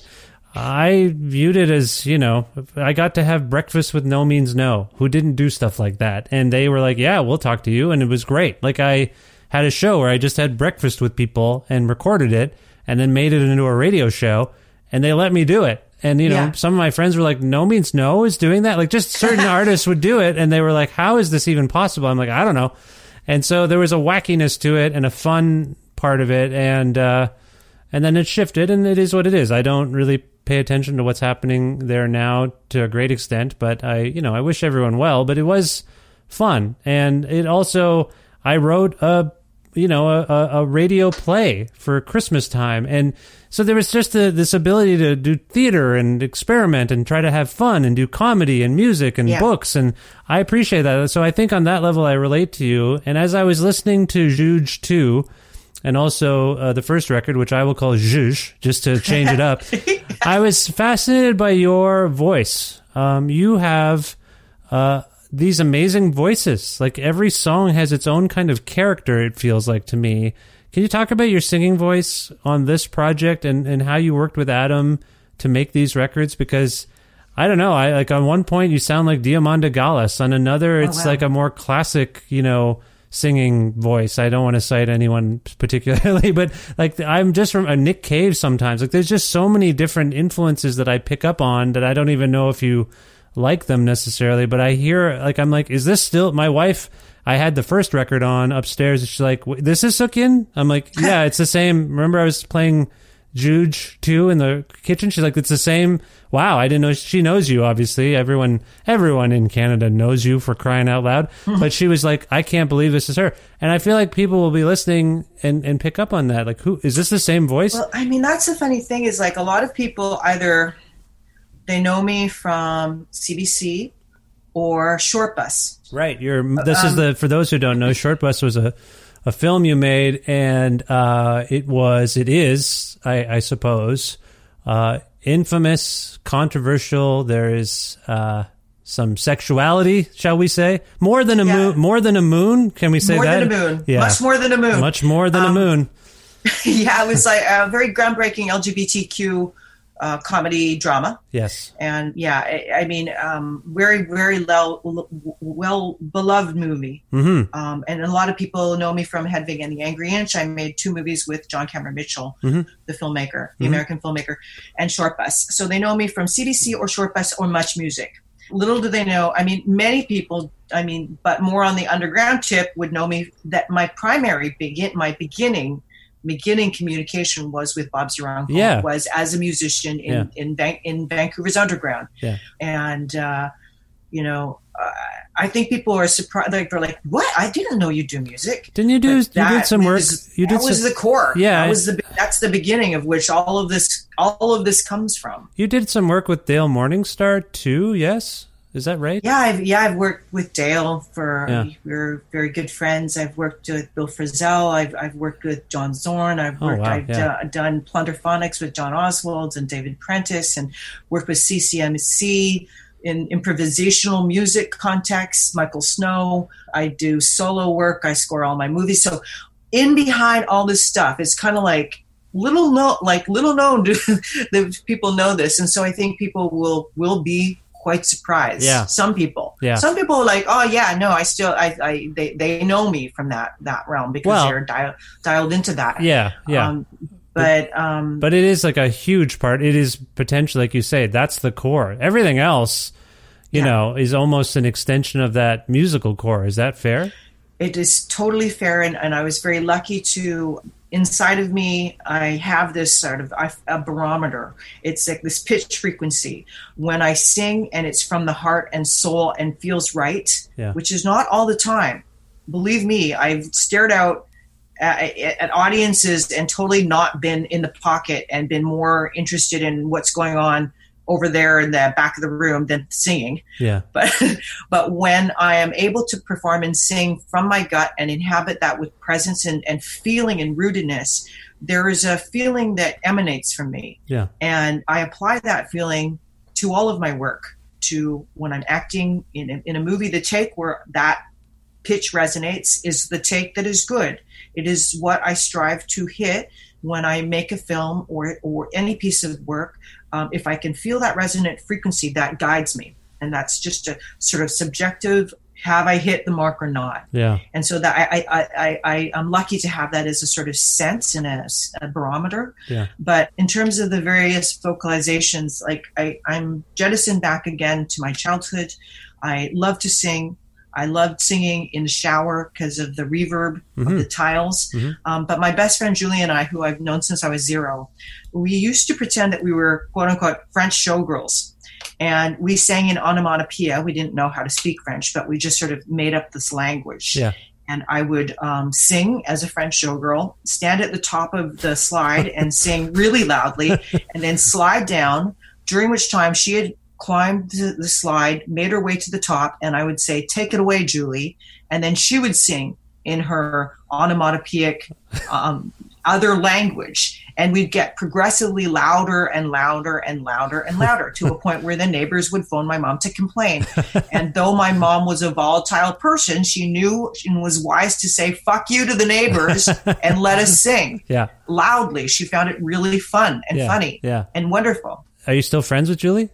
S3: I viewed it as, you know, I got to have breakfast with No Means No, who didn't do stuff like that. And they were like, yeah, we'll talk to you. And it was great. Like, I had a show where I just had breakfast with people and recorded it and then made it into a radio show. And they let me do it. And, you know, yeah. some of my friends were like, No Means No is doing that. Like, just certain artists would do it. And they were like, How is this even possible? I'm like, I don't know. And so there was a wackiness to it and a fun part of it. And, uh, and then it shifted and it is what it is. I don't really pay attention to what's happening there now to a great extent, but I, you know, I wish everyone well, but it was fun. And it also, I wrote a you know a, a radio play for Christmas time, and so there was just a, this ability to do theater and experiment and try to have fun and do comedy and music and
S6: Yeah.
S3: books, and I appreciate that. So I think on that level I relate to you. And as I was listening to JOOJ two. And also uh, the first record, which I will call JOOJ, just to change it up. I was fascinated by your voice. Um, you have uh, these amazing voices. Like every song has its own kind of character. It feels like to me. Can you talk about your singing voice on this project and, and how you worked with Adam to make these records? Because I don't know. I like on one point you sound like Diamanda Gallas. On another, oh, it's
S6: wow.
S3: like a more classic, you know, singing voice. I don't want to cite anyone particularly, but like I'm just from a Nick Cave sometimes. Like there's just so many different influences that I pick up on that I don't even know if you like them necessarily, but I hear like I'm like, is this still my wife? I had the first record on upstairs. And she's like, "This is Sook-Yin." I'm like, "Yeah, it's the same." Remember, I was playing JOOJ too in the kitchen. She's like, "It's the same." Wow, I didn't know she knows you. Obviously, everyone everyone in Canada knows you for crying out loud. but she was like, "I can't believe this is her." And I feel like people will be listening and and pick up on that. Like, who is this? The same voice?
S6: Well, I mean, that's the funny thing is like a lot of people either they know me from CBC or Shortbus.
S3: Right. You're. This is
S6: Um,
S3: the for those who don't know, Shortbus was a a film you made, and uh, it was it is I, I suppose uh, infamous, controversial. There is uh, some sexuality, shall we say? More than a
S6: Yeah.
S3: moon. More than a moon. Can we say
S6: more
S3: that?
S6: More than a moon.
S3: Yeah.
S6: Much more than a moon.
S3: Much more than a
S6: Um,
S3: moon.
S6: yeah, it was like a very groundbreaking LGBTQ uh, comedy drama.
S3: Yes.
S6: And yeah, I, I mean, um, very, very well, well beloved movie.
S3: Mm-hmm.
S6: Um, and a lot of people know me from Hedwig and the Angry Inch. I made two movies with John Cameron Mitchell,
S3: Mhm.
S6: the filmmaker, the
S3: Mhm.
S6: American filmmaker, and Shortbus. So they know me from CBC or Shortbus or Much Music. Little do they know, I mean, many people, I mean, but more on the underground tip would know me that my primary begin, my beginning, beginning communication was with Bob's Your Uncle,
S3: Yeah.
S6: was as a musician in,
S3: Yeah.
S6: in, Van- in Vancouver's underground.
S3: Yeah.
S6: And, uh, you know, uh, I think people are surprised. Like they're like, "What? I didn't know you do music."
S3: Didn't you do?
S6: But
S3: you did some work.
S6: was-
S3: you did
S6: that was
S3: some,
S6: the core.
S3: Yeah,
S6: that was the that's the beginning of which all of this all of this comes from.
S3: you did some work with Dale Morningstar too. Yes. Is that right?
S6: Yeah, I've yeah I've worked with Dale for
S3: Yeah.
S6: we're very good friends. I've worked with Bill Frisell. I've I've worked with John Zorn. I've
S3: Oh,
S6: worked
S3: wow,
S6: I've
S3: yeah.
S6: do- done Plunderphonics with John Oswald and David Prentice, and worked with CCMC in improvisational music contexts. Michael Snow. I do solo work. I score all my movies. So in behind all this stuff, it's kind of like little known, like little known. that people know this, and so I think people will will be quite surprised.
S3: Yeah.
S6: Some people.
S3: Yeah.
S6: Some people are like, oh yeah, no, I still, I, I they, they know me from that that realm because
S3: Well-
S6: they're dial, dialed into that.
S3: Yeah. Yeah.
S6: Um, but um,
S3: But it is like a huge part. It is potentially, like you say, that's the core. Everything else, you
S6: Yeah.
S3: know, is almost an extension of that musical core. Is that fair?
S6: it is totally fair and, and i was very lucky to inside of me i have this sort of a barometer. It's like this pitch frequency. When i sing and it's from the heart and soul and feels right
S3: Yeah.
S6: which is not all the time. Believe me i've stared out at, at audiences and totally not been in the pocket and been more interested in what's going on over there in the back of the room than singing
S3: Yeah.
S6: but but when I am able to perform and sing from my gut and inhabit that with presence and, and feeling and rootedness, there is a feeling that emanates from me.
S3: Yeah.
S6: And I apply that feeling to all of my work, to when I'm acting in a, in a movie, the take where that pitch resonates is the take that is good. It is what I strive to hit when I make a film or, or any piece of work. Um, if I can feel that resonant frequency, that guides me. And that's just a sort of subjective have I hit the mark or not?
S3: Yeah.
S6: And so that I, I, I, I, I'm lucky to have that as a sort of sense and a, a barometer.
S3: Yeah.
S6: But in terms of the various vocalizations, like I, I'm jettisoned back again to my childhood. I love to sing. I loved singing in the shower because of the reverb of
S3: Mhm.
S6: the tiles.
S3: Mhm.
S6: Um, but my best friend Julie and I, who I've known since I was zero, we used to pretend that we were quote unquote French showgirls. And we sang in onomatopoeia. We didn't know how to speak French, but we just sort of made up this language.
S3: Yeah.
S6: and I would um, sing as a French showgirl, stand at the top of the slide and sing really loudly, and then slide down. During which time she had climbed the slide, made her way to the top, and I would say, "Take it away, Julie," and then she would sing in her onomatopoeic um, other language, and we'd get progressively louder and louder and louder and louder to a point where the neighbors would phone my mom to complain. and though my mom was a volatile person, she knew and was wise to say "fuck you" to the neighbors and let us sing
S3: Yeah.
S6: loudly. She found it really fun and
S3: Yeah,
S6: funny
S3: yeah.
S6: and wonderful.
S3: Are you still friends with Julie?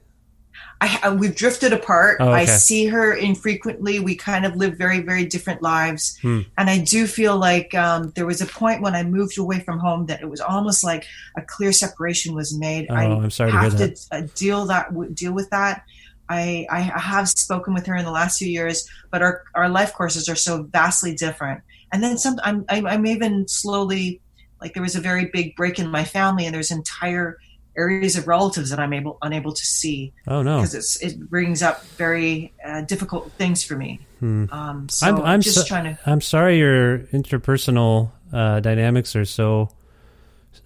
S6: I, we've drifted apart.
S3: Oh,
S6: I see her infrequently. We kind of live very, very different lives.
S3: Hmm.
S6: And I do feel like um, there was a point when I moved away from home that it was almost like a clear separation was made.
S3: Oh,
S6: I
S3: I'm sorry to
S6: have
S3: that.
S6: to uh, deal that deal with that. I, I have spoken with her in the last few years, but our, our life courses are so vastly different. And then some, I'm, I'm, I'm even slowly, like there was a very big break in my family, and there's entire areas of relatives that I'm able unable to see
S3: Oh no.
S6: because it's it brings up very uh, difficult things for me. Um, so
S3: Hmm. I'm, I'm
S6: just
S3: so-
S6: trying to.
S3: I'm sorry your interpersonal uh, dynamics are so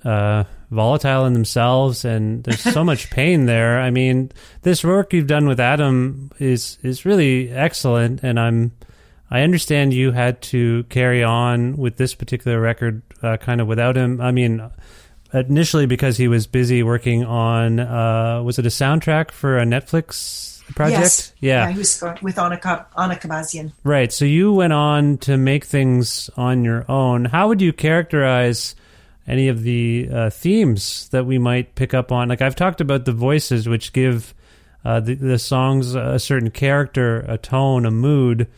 S3: uh, volatile in themselves, and there's so much pain there. I mean, this work you've done with Adam is is really excellent, and I'm I understand you had to carry on with this particular record uh, kind of without him. I mean. Initially, because he was busy working on, uh, was it a soundtrack for a Netflix project?
S6: Yes.
S3: yeah.
S6: he was with Anna, Anna Kabazian.
S3: Right. So you went on to make things on your own. How would you characterize any of the uh, themes that we might pick up on? Like I've talked about the voices, which give uh, the, the songs a certain character, a tone, a mood.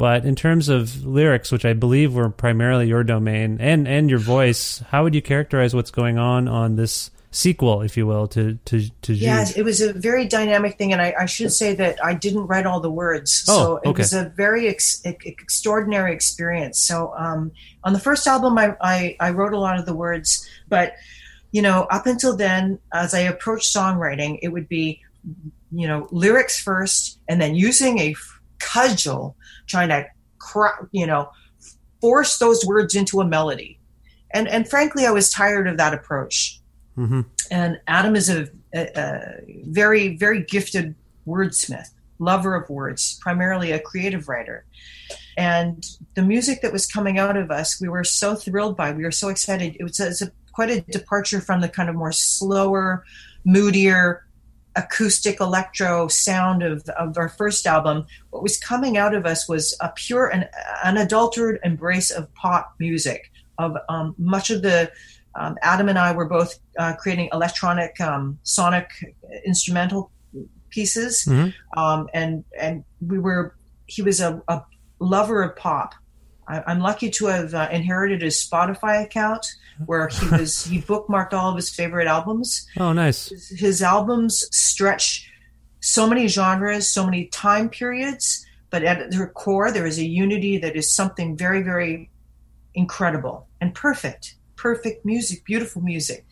S3: But in terms of lyrics, which I believe were primarily your domain, and and your voice, how would you characterize what's going on on this sequel, if you will, to to to
S6: Yeah, it was a very dynamic thing, and I, I should say that I didn't write all the words,
S3: Oh,
S6: so it
S3: okay.
S6: was a very ex- ex- extraordinary experience. So um, on the first album, I, I I wrote a lot of the words, but you know, up until then, as I approached songwriting, it would be you know lyrics first, and then using a f- cudgel, trying to you know force those words into a melody. And and frankly, I was tired of that approach
S3: hmm
S6: and Adam is a, a, a very, very gifted wordsmith, lover of words, primarily a creative writer. And the music that was coming out of us, we were so thrilled by. We were so excited. It was, it was a, quite a departure from the kind of more slower, moodier, acoustic electro sound of, of our first album. What was coming out of us was a pure and unadulterated embrace of pop music. Of um, much of the um, Adam and I were both uh, creating electronic um, sonic instrumental pieces,
S3: Mhm.
S6: um, and and we were. He was a, a lover of pop. I, I'm lucky to have uh, inherited his Spotify account where he was he bookmarked all of his favorite albums.
S3: Oh, nice.
S6: His albums stretch so many genres, so many time periods, but at their core there is a unity that is something very, very incredible and perfect. Perfect music, beautiful music.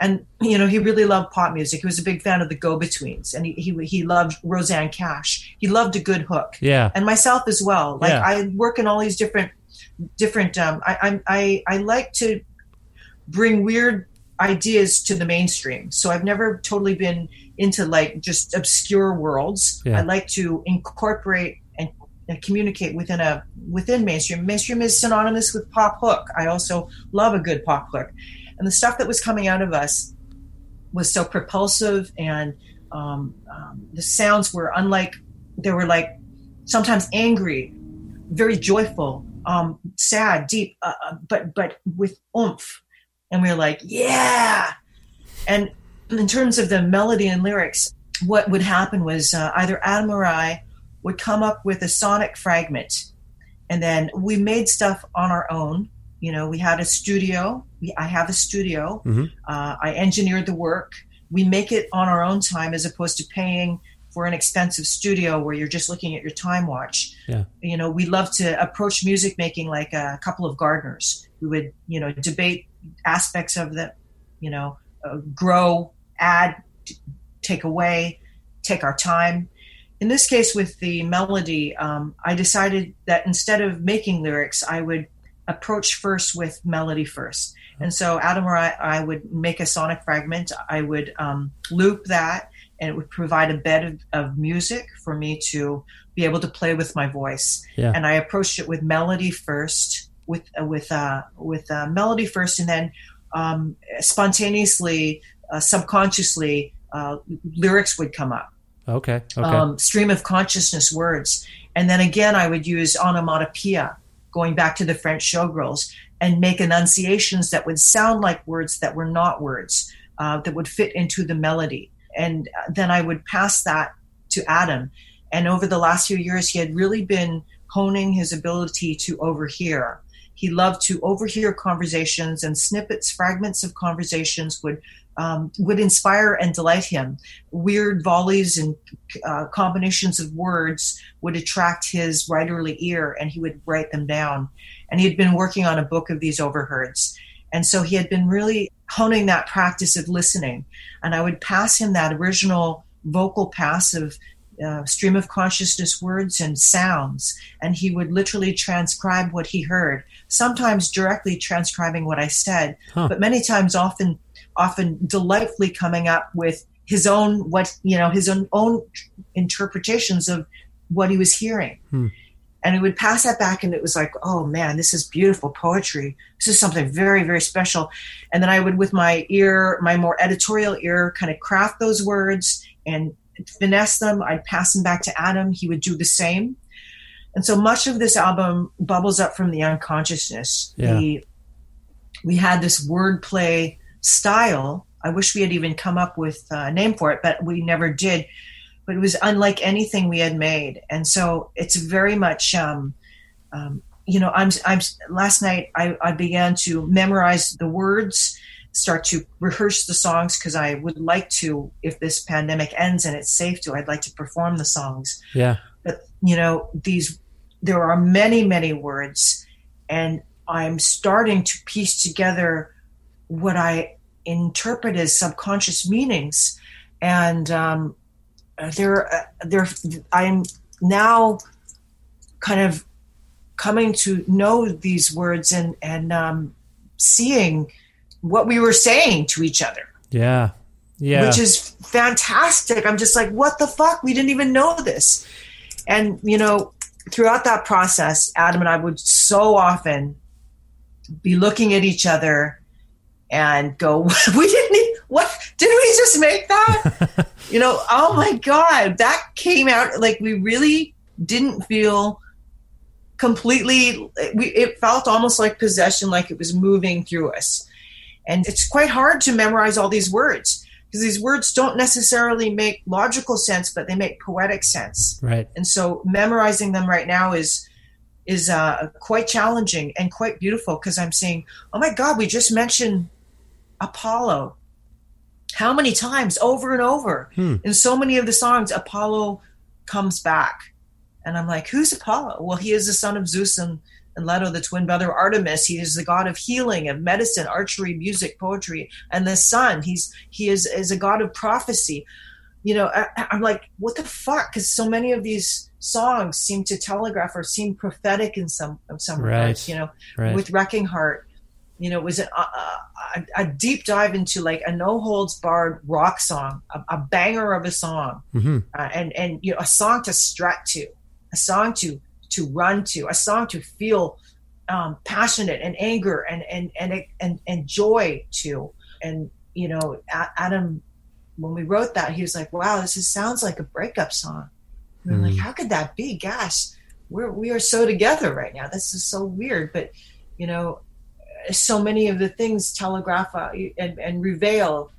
S6: And you know, he really loved pop music. He was a big fan of the Go Betweens, and he, he he loved Rosanne Cash. He loved a good hook
S3: Yeah.
S6: and myself as well. Like
S3: Yeah.
S6: I work in all these different, different. Um, I, I'm I I like to bring weird ideas to the mainstream. So I've never totally been into like just obscure worlds.
S3: Yeah.
S6: I like to incorporate and, and communicate within a within mainstream. Mainstream is synonymous with pop hook. I also love a good pop hook, and the stuff that was coming out of us was so propulsive and um, um, the sounds were unlike they were like sometimes angry very joyful um, sad deep uh, uh, but but with oomph and we were like yeah. And in terms of the melody and lyrics what would happen was uh, either adam or i would come up with a sonic fragment. And then we made stuff on our own. You know we had a studio. We, i have a studio.
S3: Mhm.
S6: uh, i engineered the work. We make it on our own time as opposed to paying for an expensive studio where you're just looking at your time watch.
S3: Yeah.
S6: you know we love to approach music making like a couple of gardeners. We would you know debate aspects of the you know uh, grow add t- take away take our time in this case with the melody, um, I decided that instead of making lyrics, I would approach first with melody first. And so Adam or I, I would make a sonic fragment. I would um, loop that, and it would provide a bed of, of, music for me to be able to play with my voice. Yeah. And I approached it with melody first, with uh, with uh, with uh, melody first, and then um, spontaneously, uh, subconsciously, uh, lyrics would come up.
S3: Okay. Okay.
S6: Um, stream of consciousness words, and then again, I would use onomatopoeia, going back to the French showgirls, and make enunciations that would sound like words that were not words, uh, that would fit into the melody. And then I would pass that to Adam. And over the last few years, he had really been honing his ability to overhear. He loved to overhear conversations and snippets, fragments of conversations would um, would inspire and delight him. Weird volleys and uh, combinations of words would attract his writerly ear, and he would write them down. And he had been working on a book of these overheards. And so he had been really honing that practice of listening. And I would pass him that original vocal pass of uh, stream of consciousness words and sounds, and he would literally transcribe what he heard. Sometimes directly transcribing what I said, huh. but many times, often, often delightfully coming up with his own what you know his own own interpretations of what he was hearing. Hmm. And he would pass that back, and it was like, oh man, this is beautiful poetry. This is something very, very special. And then I would, with my ear, my more editorial ear, kind of craft those words and finesse them. I'd pass them back to Adam. He would do the same. And so much of this album bubbles up from the unconsciousness. Yeah. We, we had this wordplay style. I wish we had even come up with a name for it, but we never did. But it was unlike anything we had made. And so it's very much, um, um, you know, I'm, I'm, last night I, I began to memorize the words start to rehearse the songs because I would like to, if this pandemic ends and it's safe to, I'd like to perform the songs.
S3: Yeah.
S6: But, you know, these, there are many, many words, and I'm starting to piece together what I interpret as subconscious meanings. And um, there, uh, there, I'm now kind of coming to know these words and, and um, seeing what we were saying to each other.
S3: Yeah. Yeah.
S6: Which is fantastic. I'm just like, what the fuck? We didn't even know this. And, you know, throughout that process, Adam and I would so often be looking at each other and go, we didn't, what, Didn't we just make that? you know, oh my God, that came out like we really didn't feel completely, we, it felt almost like possession, like it was moving through us. And it's quite hard to memorize all these words because these words don't necessarily make logical sense, but they make poetic sense.
S3: Right.
S6: And so memorizing them right now is is uh, quite challenging and quite beautiful because I'm saying, oh my God, we just mentioned Apollo. How many times over and over hmm. in so many of the songs, Apollo comes back. And I'm like, who's Apollo? Well, he is the son of Zeus and and Leto, the twin brother Artemis. He is the god of healing, of medicine, archery, music, poetry, and the sun. He's he is is a god of prophecy. You know, I, am like, what the fuck? Because so many of these songs seem to telegraph or seem prophetic in some in some right. regards. You know, right. with Wrecking Heart, you know, it was a, a, a, deep dive into like a no holds barred rock song, a, a banger of a song, mm-hmm. uh, and and you know, a song to strut to, a song to to run to, a song to feel um, passionate and anger and, and, and, and, and joy to. And, you know, Adam, when we wrote that, he was like, wow, this is, sounds like a breakup song. And mm. we're like, mm. how could that be? Gosh, we're, we are so together right now. This is so weird. But, you know, so many of the things telegraph uh, and, and reveal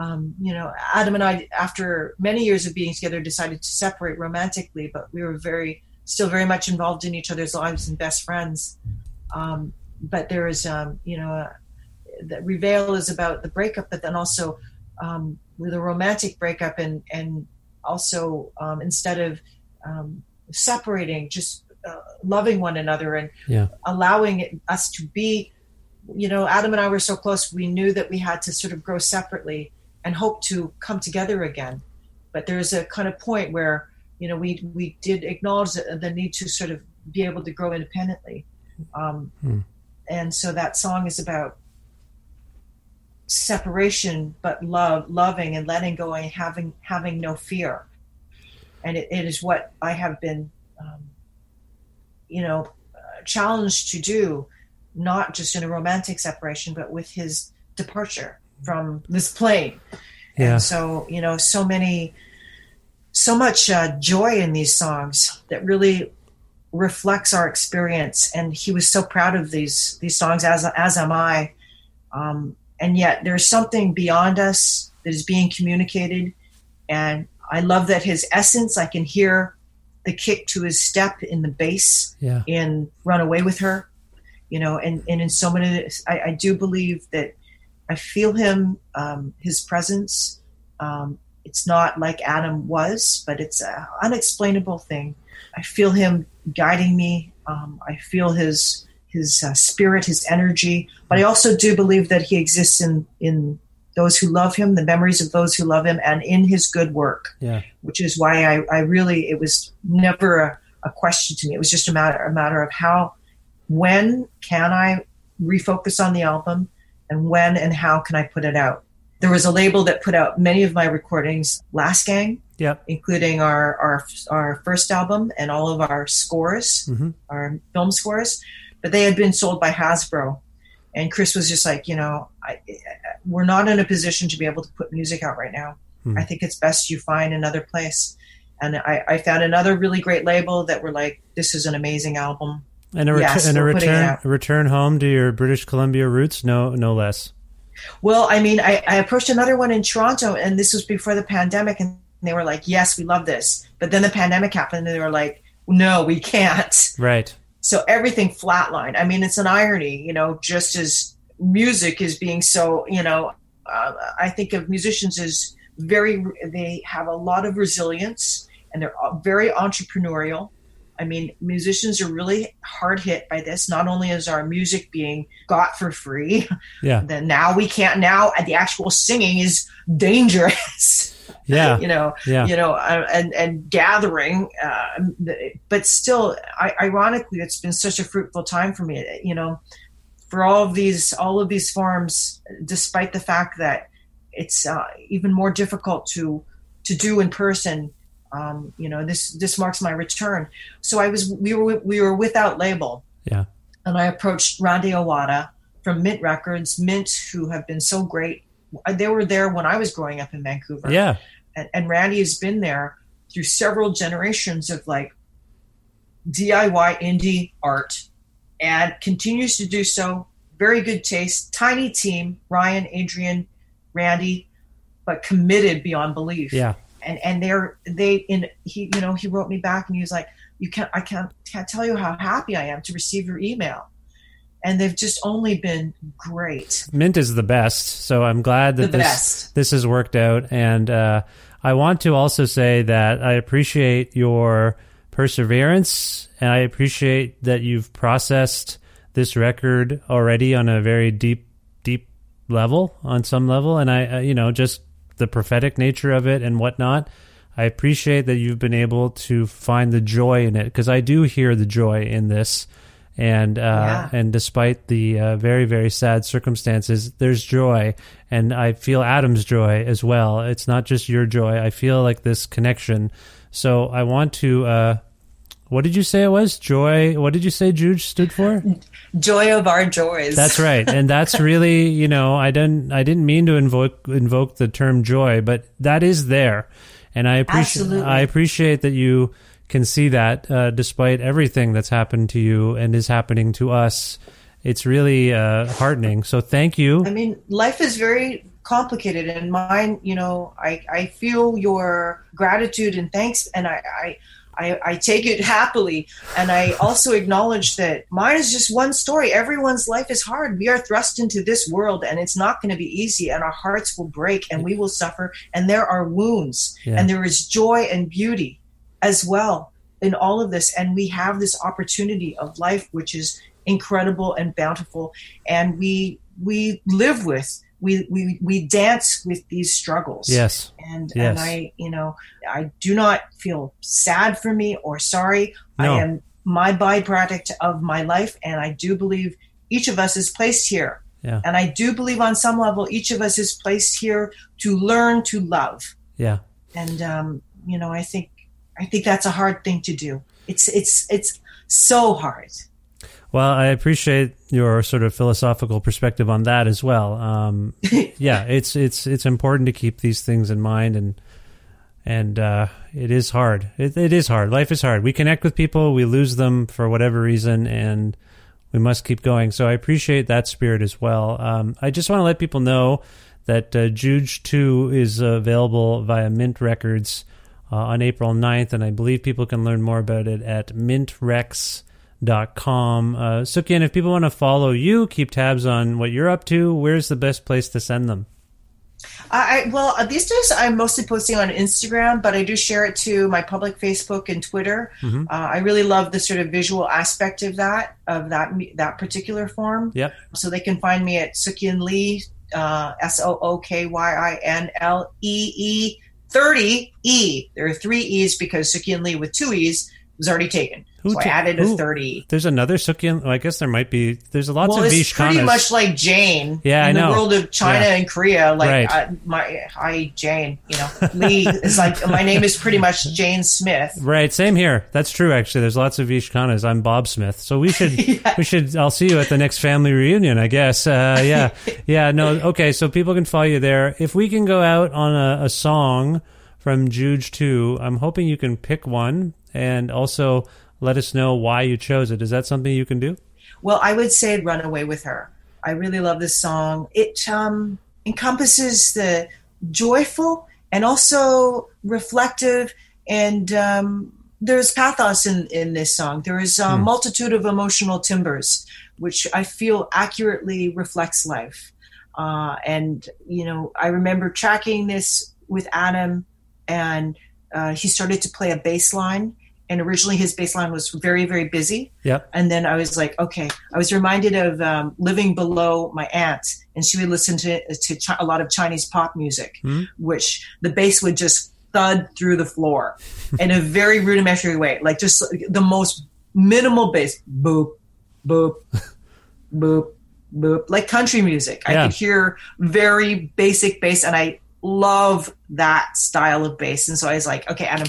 S6: um, you know, Adam and I, after many years of being together, decided to separate romantically, but we were very still very much involved in each other's lives and best friends. Um, but there is, um, you know, uh, the Reveal is about the breakup, but then also um, with a romantic breakup, and and also um, instead of um, separating, just uh, loving one another and yeah. allowing us to be. You know, Adam and I were so close. We knew that we had to sort of grow separately and hope to come together again. But there's a kind of point where you know, we we did acknowledge the, the need to sort of be able to grow independently, um,
S3: Hmm.
S6: and so that song is about separation, but love, loving, and letting go, and having having no fear, and it, it is what I have been, um, you know, uh, challenged to do, not just in a romantic separation, but with his departure from this plane.
S3: Yeah.
S6: And so, you know, so many, so much uh, joy in these songs that really reflects our experience. And he was so proud of these these songs, as as am I. Um, and yet, there's something beyond us that is being communicated. And I love that his essence. I can hear the kick to his step in the bass
S3: Yeah.
S6: in "Run Away with Her." You know, and and in so many, I, I do believe that I feel him, um, his presence. Um, it's not like Adam was, but it's an unexplainable thing. I feel him guiding me. Um, I feel his his uh, spirit, his energy. But I also do believe that he exists in in those who love him, the memories of those who love him, and in his good work.
S3: Yeah.
S6: Which is why I, I really it was never a, a question to me. It was just a matter a matter of how, when can I refocus on the album, and when and how can I put it out. There was a label that put out many of my recordings, Last Gang,
S3: Yep.
S6: including our, our our first album and all of our scores,
S3: Mhm.
S6: our film scores, but they had been sold by Hasbro, and Chris was just like, you know, I, we're not in a position to be able to put music out right now.
S3: Hmm.
S6: I think it's best you find another place. And I, I found another really great label that were like, this is an amazing album.
S3: And a, ret-
S6: Yes,
S3: and a
S6: we're putting it
S3: return a return home to your British Columbia roots, no no less.
S6: Well, I mean, I, I approached another one in Toronto, and this was before the pandemic, and they were like, yes, we love this. But then the pandemic happened, and they were like, no, we can't.
S3: Right.
S6: So everything flatlined. I mean, it's an irony, you know, just as music is being so, you know, uh, I think of musicians as very, they have a lot of resilience and they're very entrepreneurial. I mean, musicians are really hard hit by this. Not only is our music being got for free,
S3: Yeah.
S6: then now we can't, now the actual singing is dangerous.
S3: Yeah.
S6: you know,
S3: Yeah.
S6: you know, uh, and and gathering, uh, but still, I, ironically, it's been such a fruitful time for me. You know, for all of these all of these forms, despite the fact that it's uh, even more difficult to to do in person. Um, you know, this this marks my return. So I was we were we were without label,
S3: Yeah.
S6: and I approached Randy Iwata from Mint Records. Mint, who have been so great. They were there when I was growing up in Vancouver
S3: Yeah.
S6: and, and Randy has been there through several generations of like DIY indie art and continues to do so. Very good taste, tiny team, Ryan, Adrian, Randy, but committed beyond belief.
S3: Yeah.
S6: And and they're they in he you know he wrote me back and he was like you can't I can't can't tell you how happy I am to receive your email. And they've just only been great.
S3: Mint is the best. So I'm glad that
S6: The
S3: this
S6: best.
S3: this has worked out. And uh, I want to also say that I appreciate your perseverance, and I appreciate that you've processed this record already on a very deep, deep level, on some level. And I, uh, you know, just the prophetic nature of it and whatnot. I appreciate that you've been able to find the joy in it because I do hear the joy in this and uh,
S6: Yeah.
S3: and despite the uh, very very sad circumstances, there's joy, and I feel Adam's joy as well. It's not just your joy. I feel like this connection. So I want to. Uh, what did you say it was? Joy. What did you say JOOJ stood for?
S6: Joy of our joys.
S3: That's right, and that's really you know I didn't I didn't mean to invoke invoke the term joy, but that is there, and I appreciate
S6: Absolutely.
S3: I appreciate that you can see that uh, despite everything that's happened to you and is happening to us. It's really uh, heartening. So thank you.
S6: I mean, life is very complicated, and mine, you know, I, I feel your gratitude and thanks, and I, I, I, I take it happily. And I also acknowledge that mine is just one story. Everyone's life is hard. We are thrust into this world, and it's not going to be easy, and our hearts will break, and we will suffer, and there are wounds,
S3: Yeah.
S6: and there is joy and beauty as well in all of this. And we have this opportunity of life, which is incredible and bountiful and we we live with we we we dance with these struggles.
S3: Yes.
S6: And
S3: Yes.
S6: and I, you know, I do not feel sad for me or sorry.
S3: No.
S6: I am my byproduct of my life, and I do believe each of us is placed here.
S3: Yeah.
S6: And I do believe on some level each of us is placed here to learn to love.
S3: Yeah.
S6: And um, you know, I think I think that's a hard thing to do. It's it's it's so hard.
S3: Well, I appreciate your sort of philosophical perspective on that as well. Um, yeah, it's it's it's important to keep these things in mind, and and uh, it is hard. It, it is hard. Life is hard. We connect with people, we lose them for whatever reason, and we must keep going. So I appreciate that spirit as well. Um, I just want to let people know that uh, JOOJ Two is available via Mint Records uh, on April 9th, and I believe people can learn more about it at mintrecs.com. Uh, Sook-Yin, if people want to follow you, keep tabs on what you're up to, where's the best place to send them?
S6: I, I well uh, these days I'm mostly posting on Instagram, but I do share it to my public Facebook and Twitter.
S3: Mhm.
S6: Uh, I really love the sort of visual aspect of that of that that particular form.
S3: Yep.
S6: So they can find me at Sukyin Lee, uh, S O O K Y I N L E E thirty E. There are three E's because Sukyin Lee with two E's was already taken.
S3: Who
S6: so I
S3: ta-
S6: added a third E.
S3: There's another Sook-Yin. Well, I guess there might be. There's lots
S6: well,
S3: of
S6: it's pretty much like Jane.
S3: Yeah, I
S6: in
S3: know.
S6: the world of China
S3: Yeah.
S6: and Korea. Like
S3: Right.
S6: uh, my hi Jane. You know, Lee is like my name is pretty much Jane Smith.
S3: Right, same here. That's true. Actually, there's lots of Vish Khannas. I'm Bob Smith, so we should
S6: Yeah.
S3: we should. I'll see you at the next family reunion, I guess. Uh, yeah, yeah. No, okay. So people can follow you there. If we can go out on a, a song from JOOJ Two, I'm hoping you can pick one and also let us know why you chose it. Is that something you can do?
S6: Well, I would say "Run Away with Her." I really love this song. It um, encompasses the joyful and also reflective, and um, there's pathos in in this song. There is a multitude of emotional timbers, which I feel accurately reflects life. Uh, and you know, I remember tracking this with Adam, and uh, he started to play a bass line. And originally, his bass line was very, very busy.
S3: yeah
S6: And then I was like, okay. I was reminded of um, living below my aunt, and she would listen to to chi- a lot of Chinese pop music,
S3: Hmm.
S6: which the bass would just thud through the floor in a very rudimentary way, like just the most minimal bass, boop, boop, boop, boop, like country music. I could hear very basic bass, and I love that style of bass. And so I was like, okay, Adam,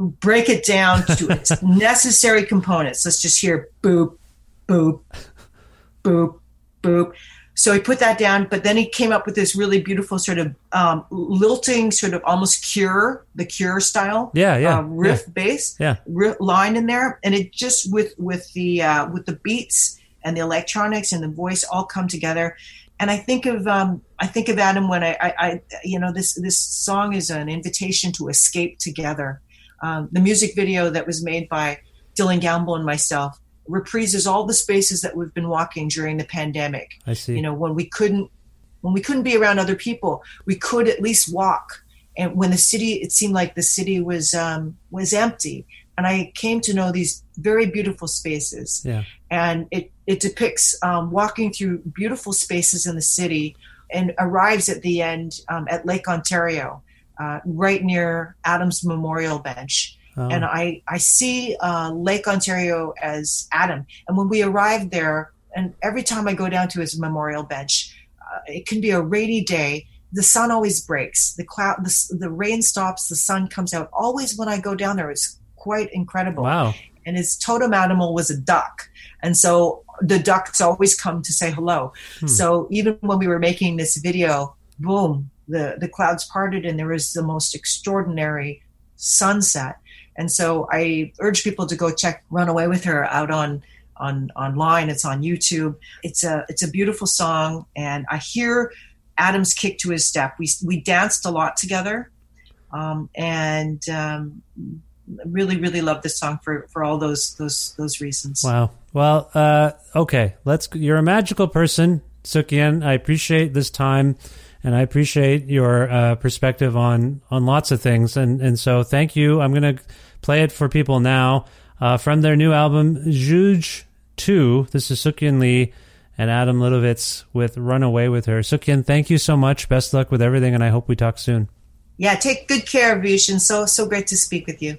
S6: break it down to its necessary components. Let's just hear boop, boop, boop, boop. So he put that down, but then he came up with this really beautiful sort of um, lilting, sort of almost cure, the cure style,
S3: Yeah, yeah,
S6: uh, riff bass
S3: Yeah.
S6: ri- line in there, and it just with with the uh, with the beats and the electronics and the voice all come together. And I think of um, I think of Adam when I, I, I you know this this song is an invitation to escape together. Um, the music video that was made by Dylan Gamble and myself reprises all the spaces that we've been walking during the pandemic.
S3: I see.
S6: you know when we couldn't when we couldn't be around other people we could at least walk. And when the city it seemed like the city was um, was empty. And i came to know these very beautiful spaces.
S3: Yeah.
S6: and it it depicts um, walking through beautiful spaces in the city and arrives at the end um, at lake ontario uh, right near adams memorial bench
S3: Oh.
S6: and I, I see uh, Lake Ontario as Adam. And when we arrived there, and every time I go down to his memorial bench, uh, it can be a rainy day. The sun always breaks. The cloud, the, the rain stops. The sun comes out. Always when I go down there, it's quite incredible.
S3: wow.
S6: And his totem animal was a duck, and so the ducks always come to say hello. So even when we were making this video, boom, the the clouds parted, and there was the most extraordinary sunset. And so I urge people to go check "Run Away with Her" out on on online. It's on YouTube. It's a it's a beautiful song, and I hear Adam's kick to his step. We we danced a lot together, um, and um, really really love this song for for all those those those reasons.
S3: Wow. Well, uh, okay. Let's. You're a magical person, Sook-Yin. I appreciate this time, and I appreciate your uh, perspective on on lots of things. And and so, thank you. I'm gonna play it for people now uh, from their new album, JOOJ Two. This is Sook-Yin Lee, and Adam Litovitz with Run Away with Her. Sook-Yin, thank you so much. Best luck with everything, and I hope we talk soon.
S7: Yeah, take good care of and so so great to speak with you.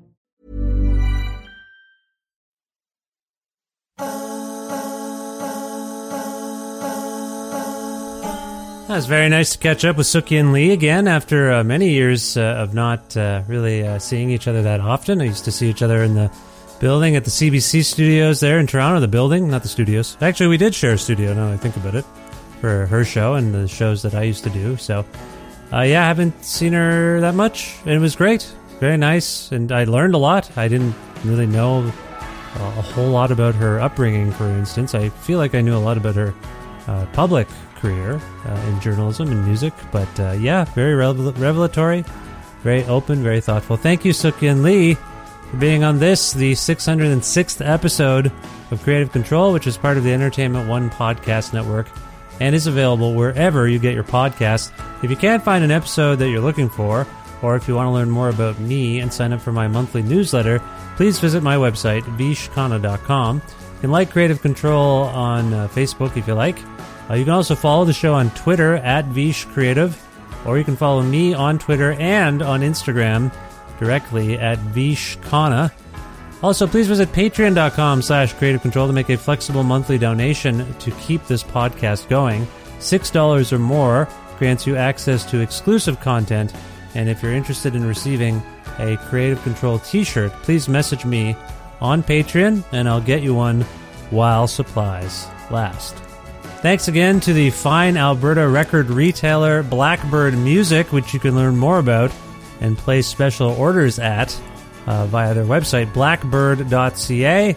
S3: Was very nice to catch up with Sook-Yin Lee again after uh, many years uh, of not uh, really uh, seeing each other that often. I used to see each other in the building at the CBC studios there in Toronto, the building, not the studios. Actually, we did share a studio now I think about it for her show and the shows that I used to do. So, uh, yeah, I haven't seen her that much. It was great. Very nice. And I learned a lot. I didn't really know uh, a whole lot about her upbringing, for instance. I feel like I knew a lot about her uh, public career uh, in journalism and music. But uh, yeah, very revel- revelatory, very open, very thoughtful. Thank you, Sook-Yin Lee, for being on this, the 606th episode of Creative Control, which is part of the Entertainment One podcast network and is available wherever you get your podcasts. If you can't find an episode that you're looking for, or if you want to learn more about me and sign up for my monthly newsletter, please visit my website, vishkhanna.com. You can like Creative Control on uh, Facebook if you like. Uh, you can also follow the show on Twitter at Vish Creative, or you can follow me on Twitter and on Instagram directly at Vishkhanna. Also, please visit patreon.com slash creative control to make a flexible monthly donation to keep this podcast going. $6 or more grants you access to exclusive content. And if you're interested in receiving a Creative Control t shirt, please message me on Patreon and I'll get you one while supplies last. Thanks again to the fine Alberta record retailer Blackbird Music, which you can learn more about and place special orders at uh, via their website, blackbird.ca.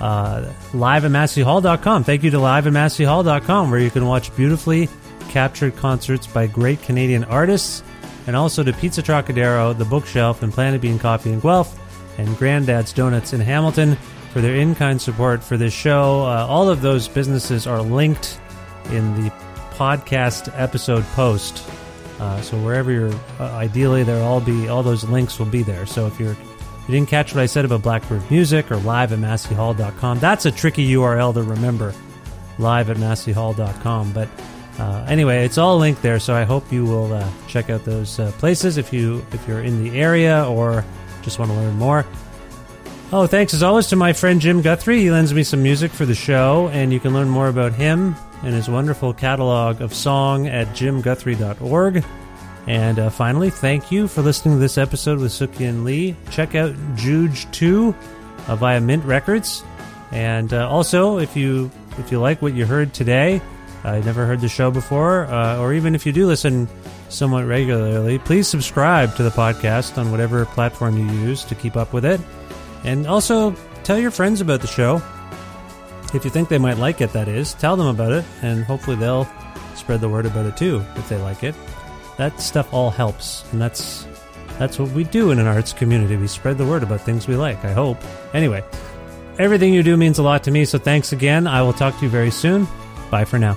S3: Uh, live at masseyhall.com. Thank you to live at masseyhall.com, where you can watch beautifully captured concerts by great Canadian artists, and also to Pizza Trocadero, The Bookshelf, and Planet Bean Coffee in Guelph, and Granddad's Donuts in Hamilton for their in kind support for this show. Uh, all of those businesses are linked in the podcast episode post. Uh, so wherever you're, uh, ideally, there'll all be all those links will be there. So if you're if you didn't catch what I said about Blackbird Music or live at masseyhall.com, that's a tricky URL to remember. Live at masseyhall.com, but uh, anyway, it's all linked there. So I hope you will uh, check out those uh, places if you if you're in the area or just want to learn more. Oh, thanks as always to my friend Jim Guthrie. He lends me some music for the show, and you can learn more about him and his wonderful catalog of song at jimguthrie.org. And uh, finally, thank you for listening to this episode with Sook-Yin Lee. Check out JOOJ 2 uh, via Mint Records. And uh, also, if you if you like what you heard today, I never heard the show before, uh, or even if you do listen somewhat regularly, please subscribe to the podcast on whatever platform you use to keep up with it. And also, tell your friends about the show. If you think they might like it, that is, tell them about it, and hopefully they'll spread the word about it too if they like it. That stuff all helps, and that's that's what we do in an arts community. We spread the word about things we like. I hope. Anyway, everything you do means a lot to me. So thanks again. I will talk to you very soon. Bye for now.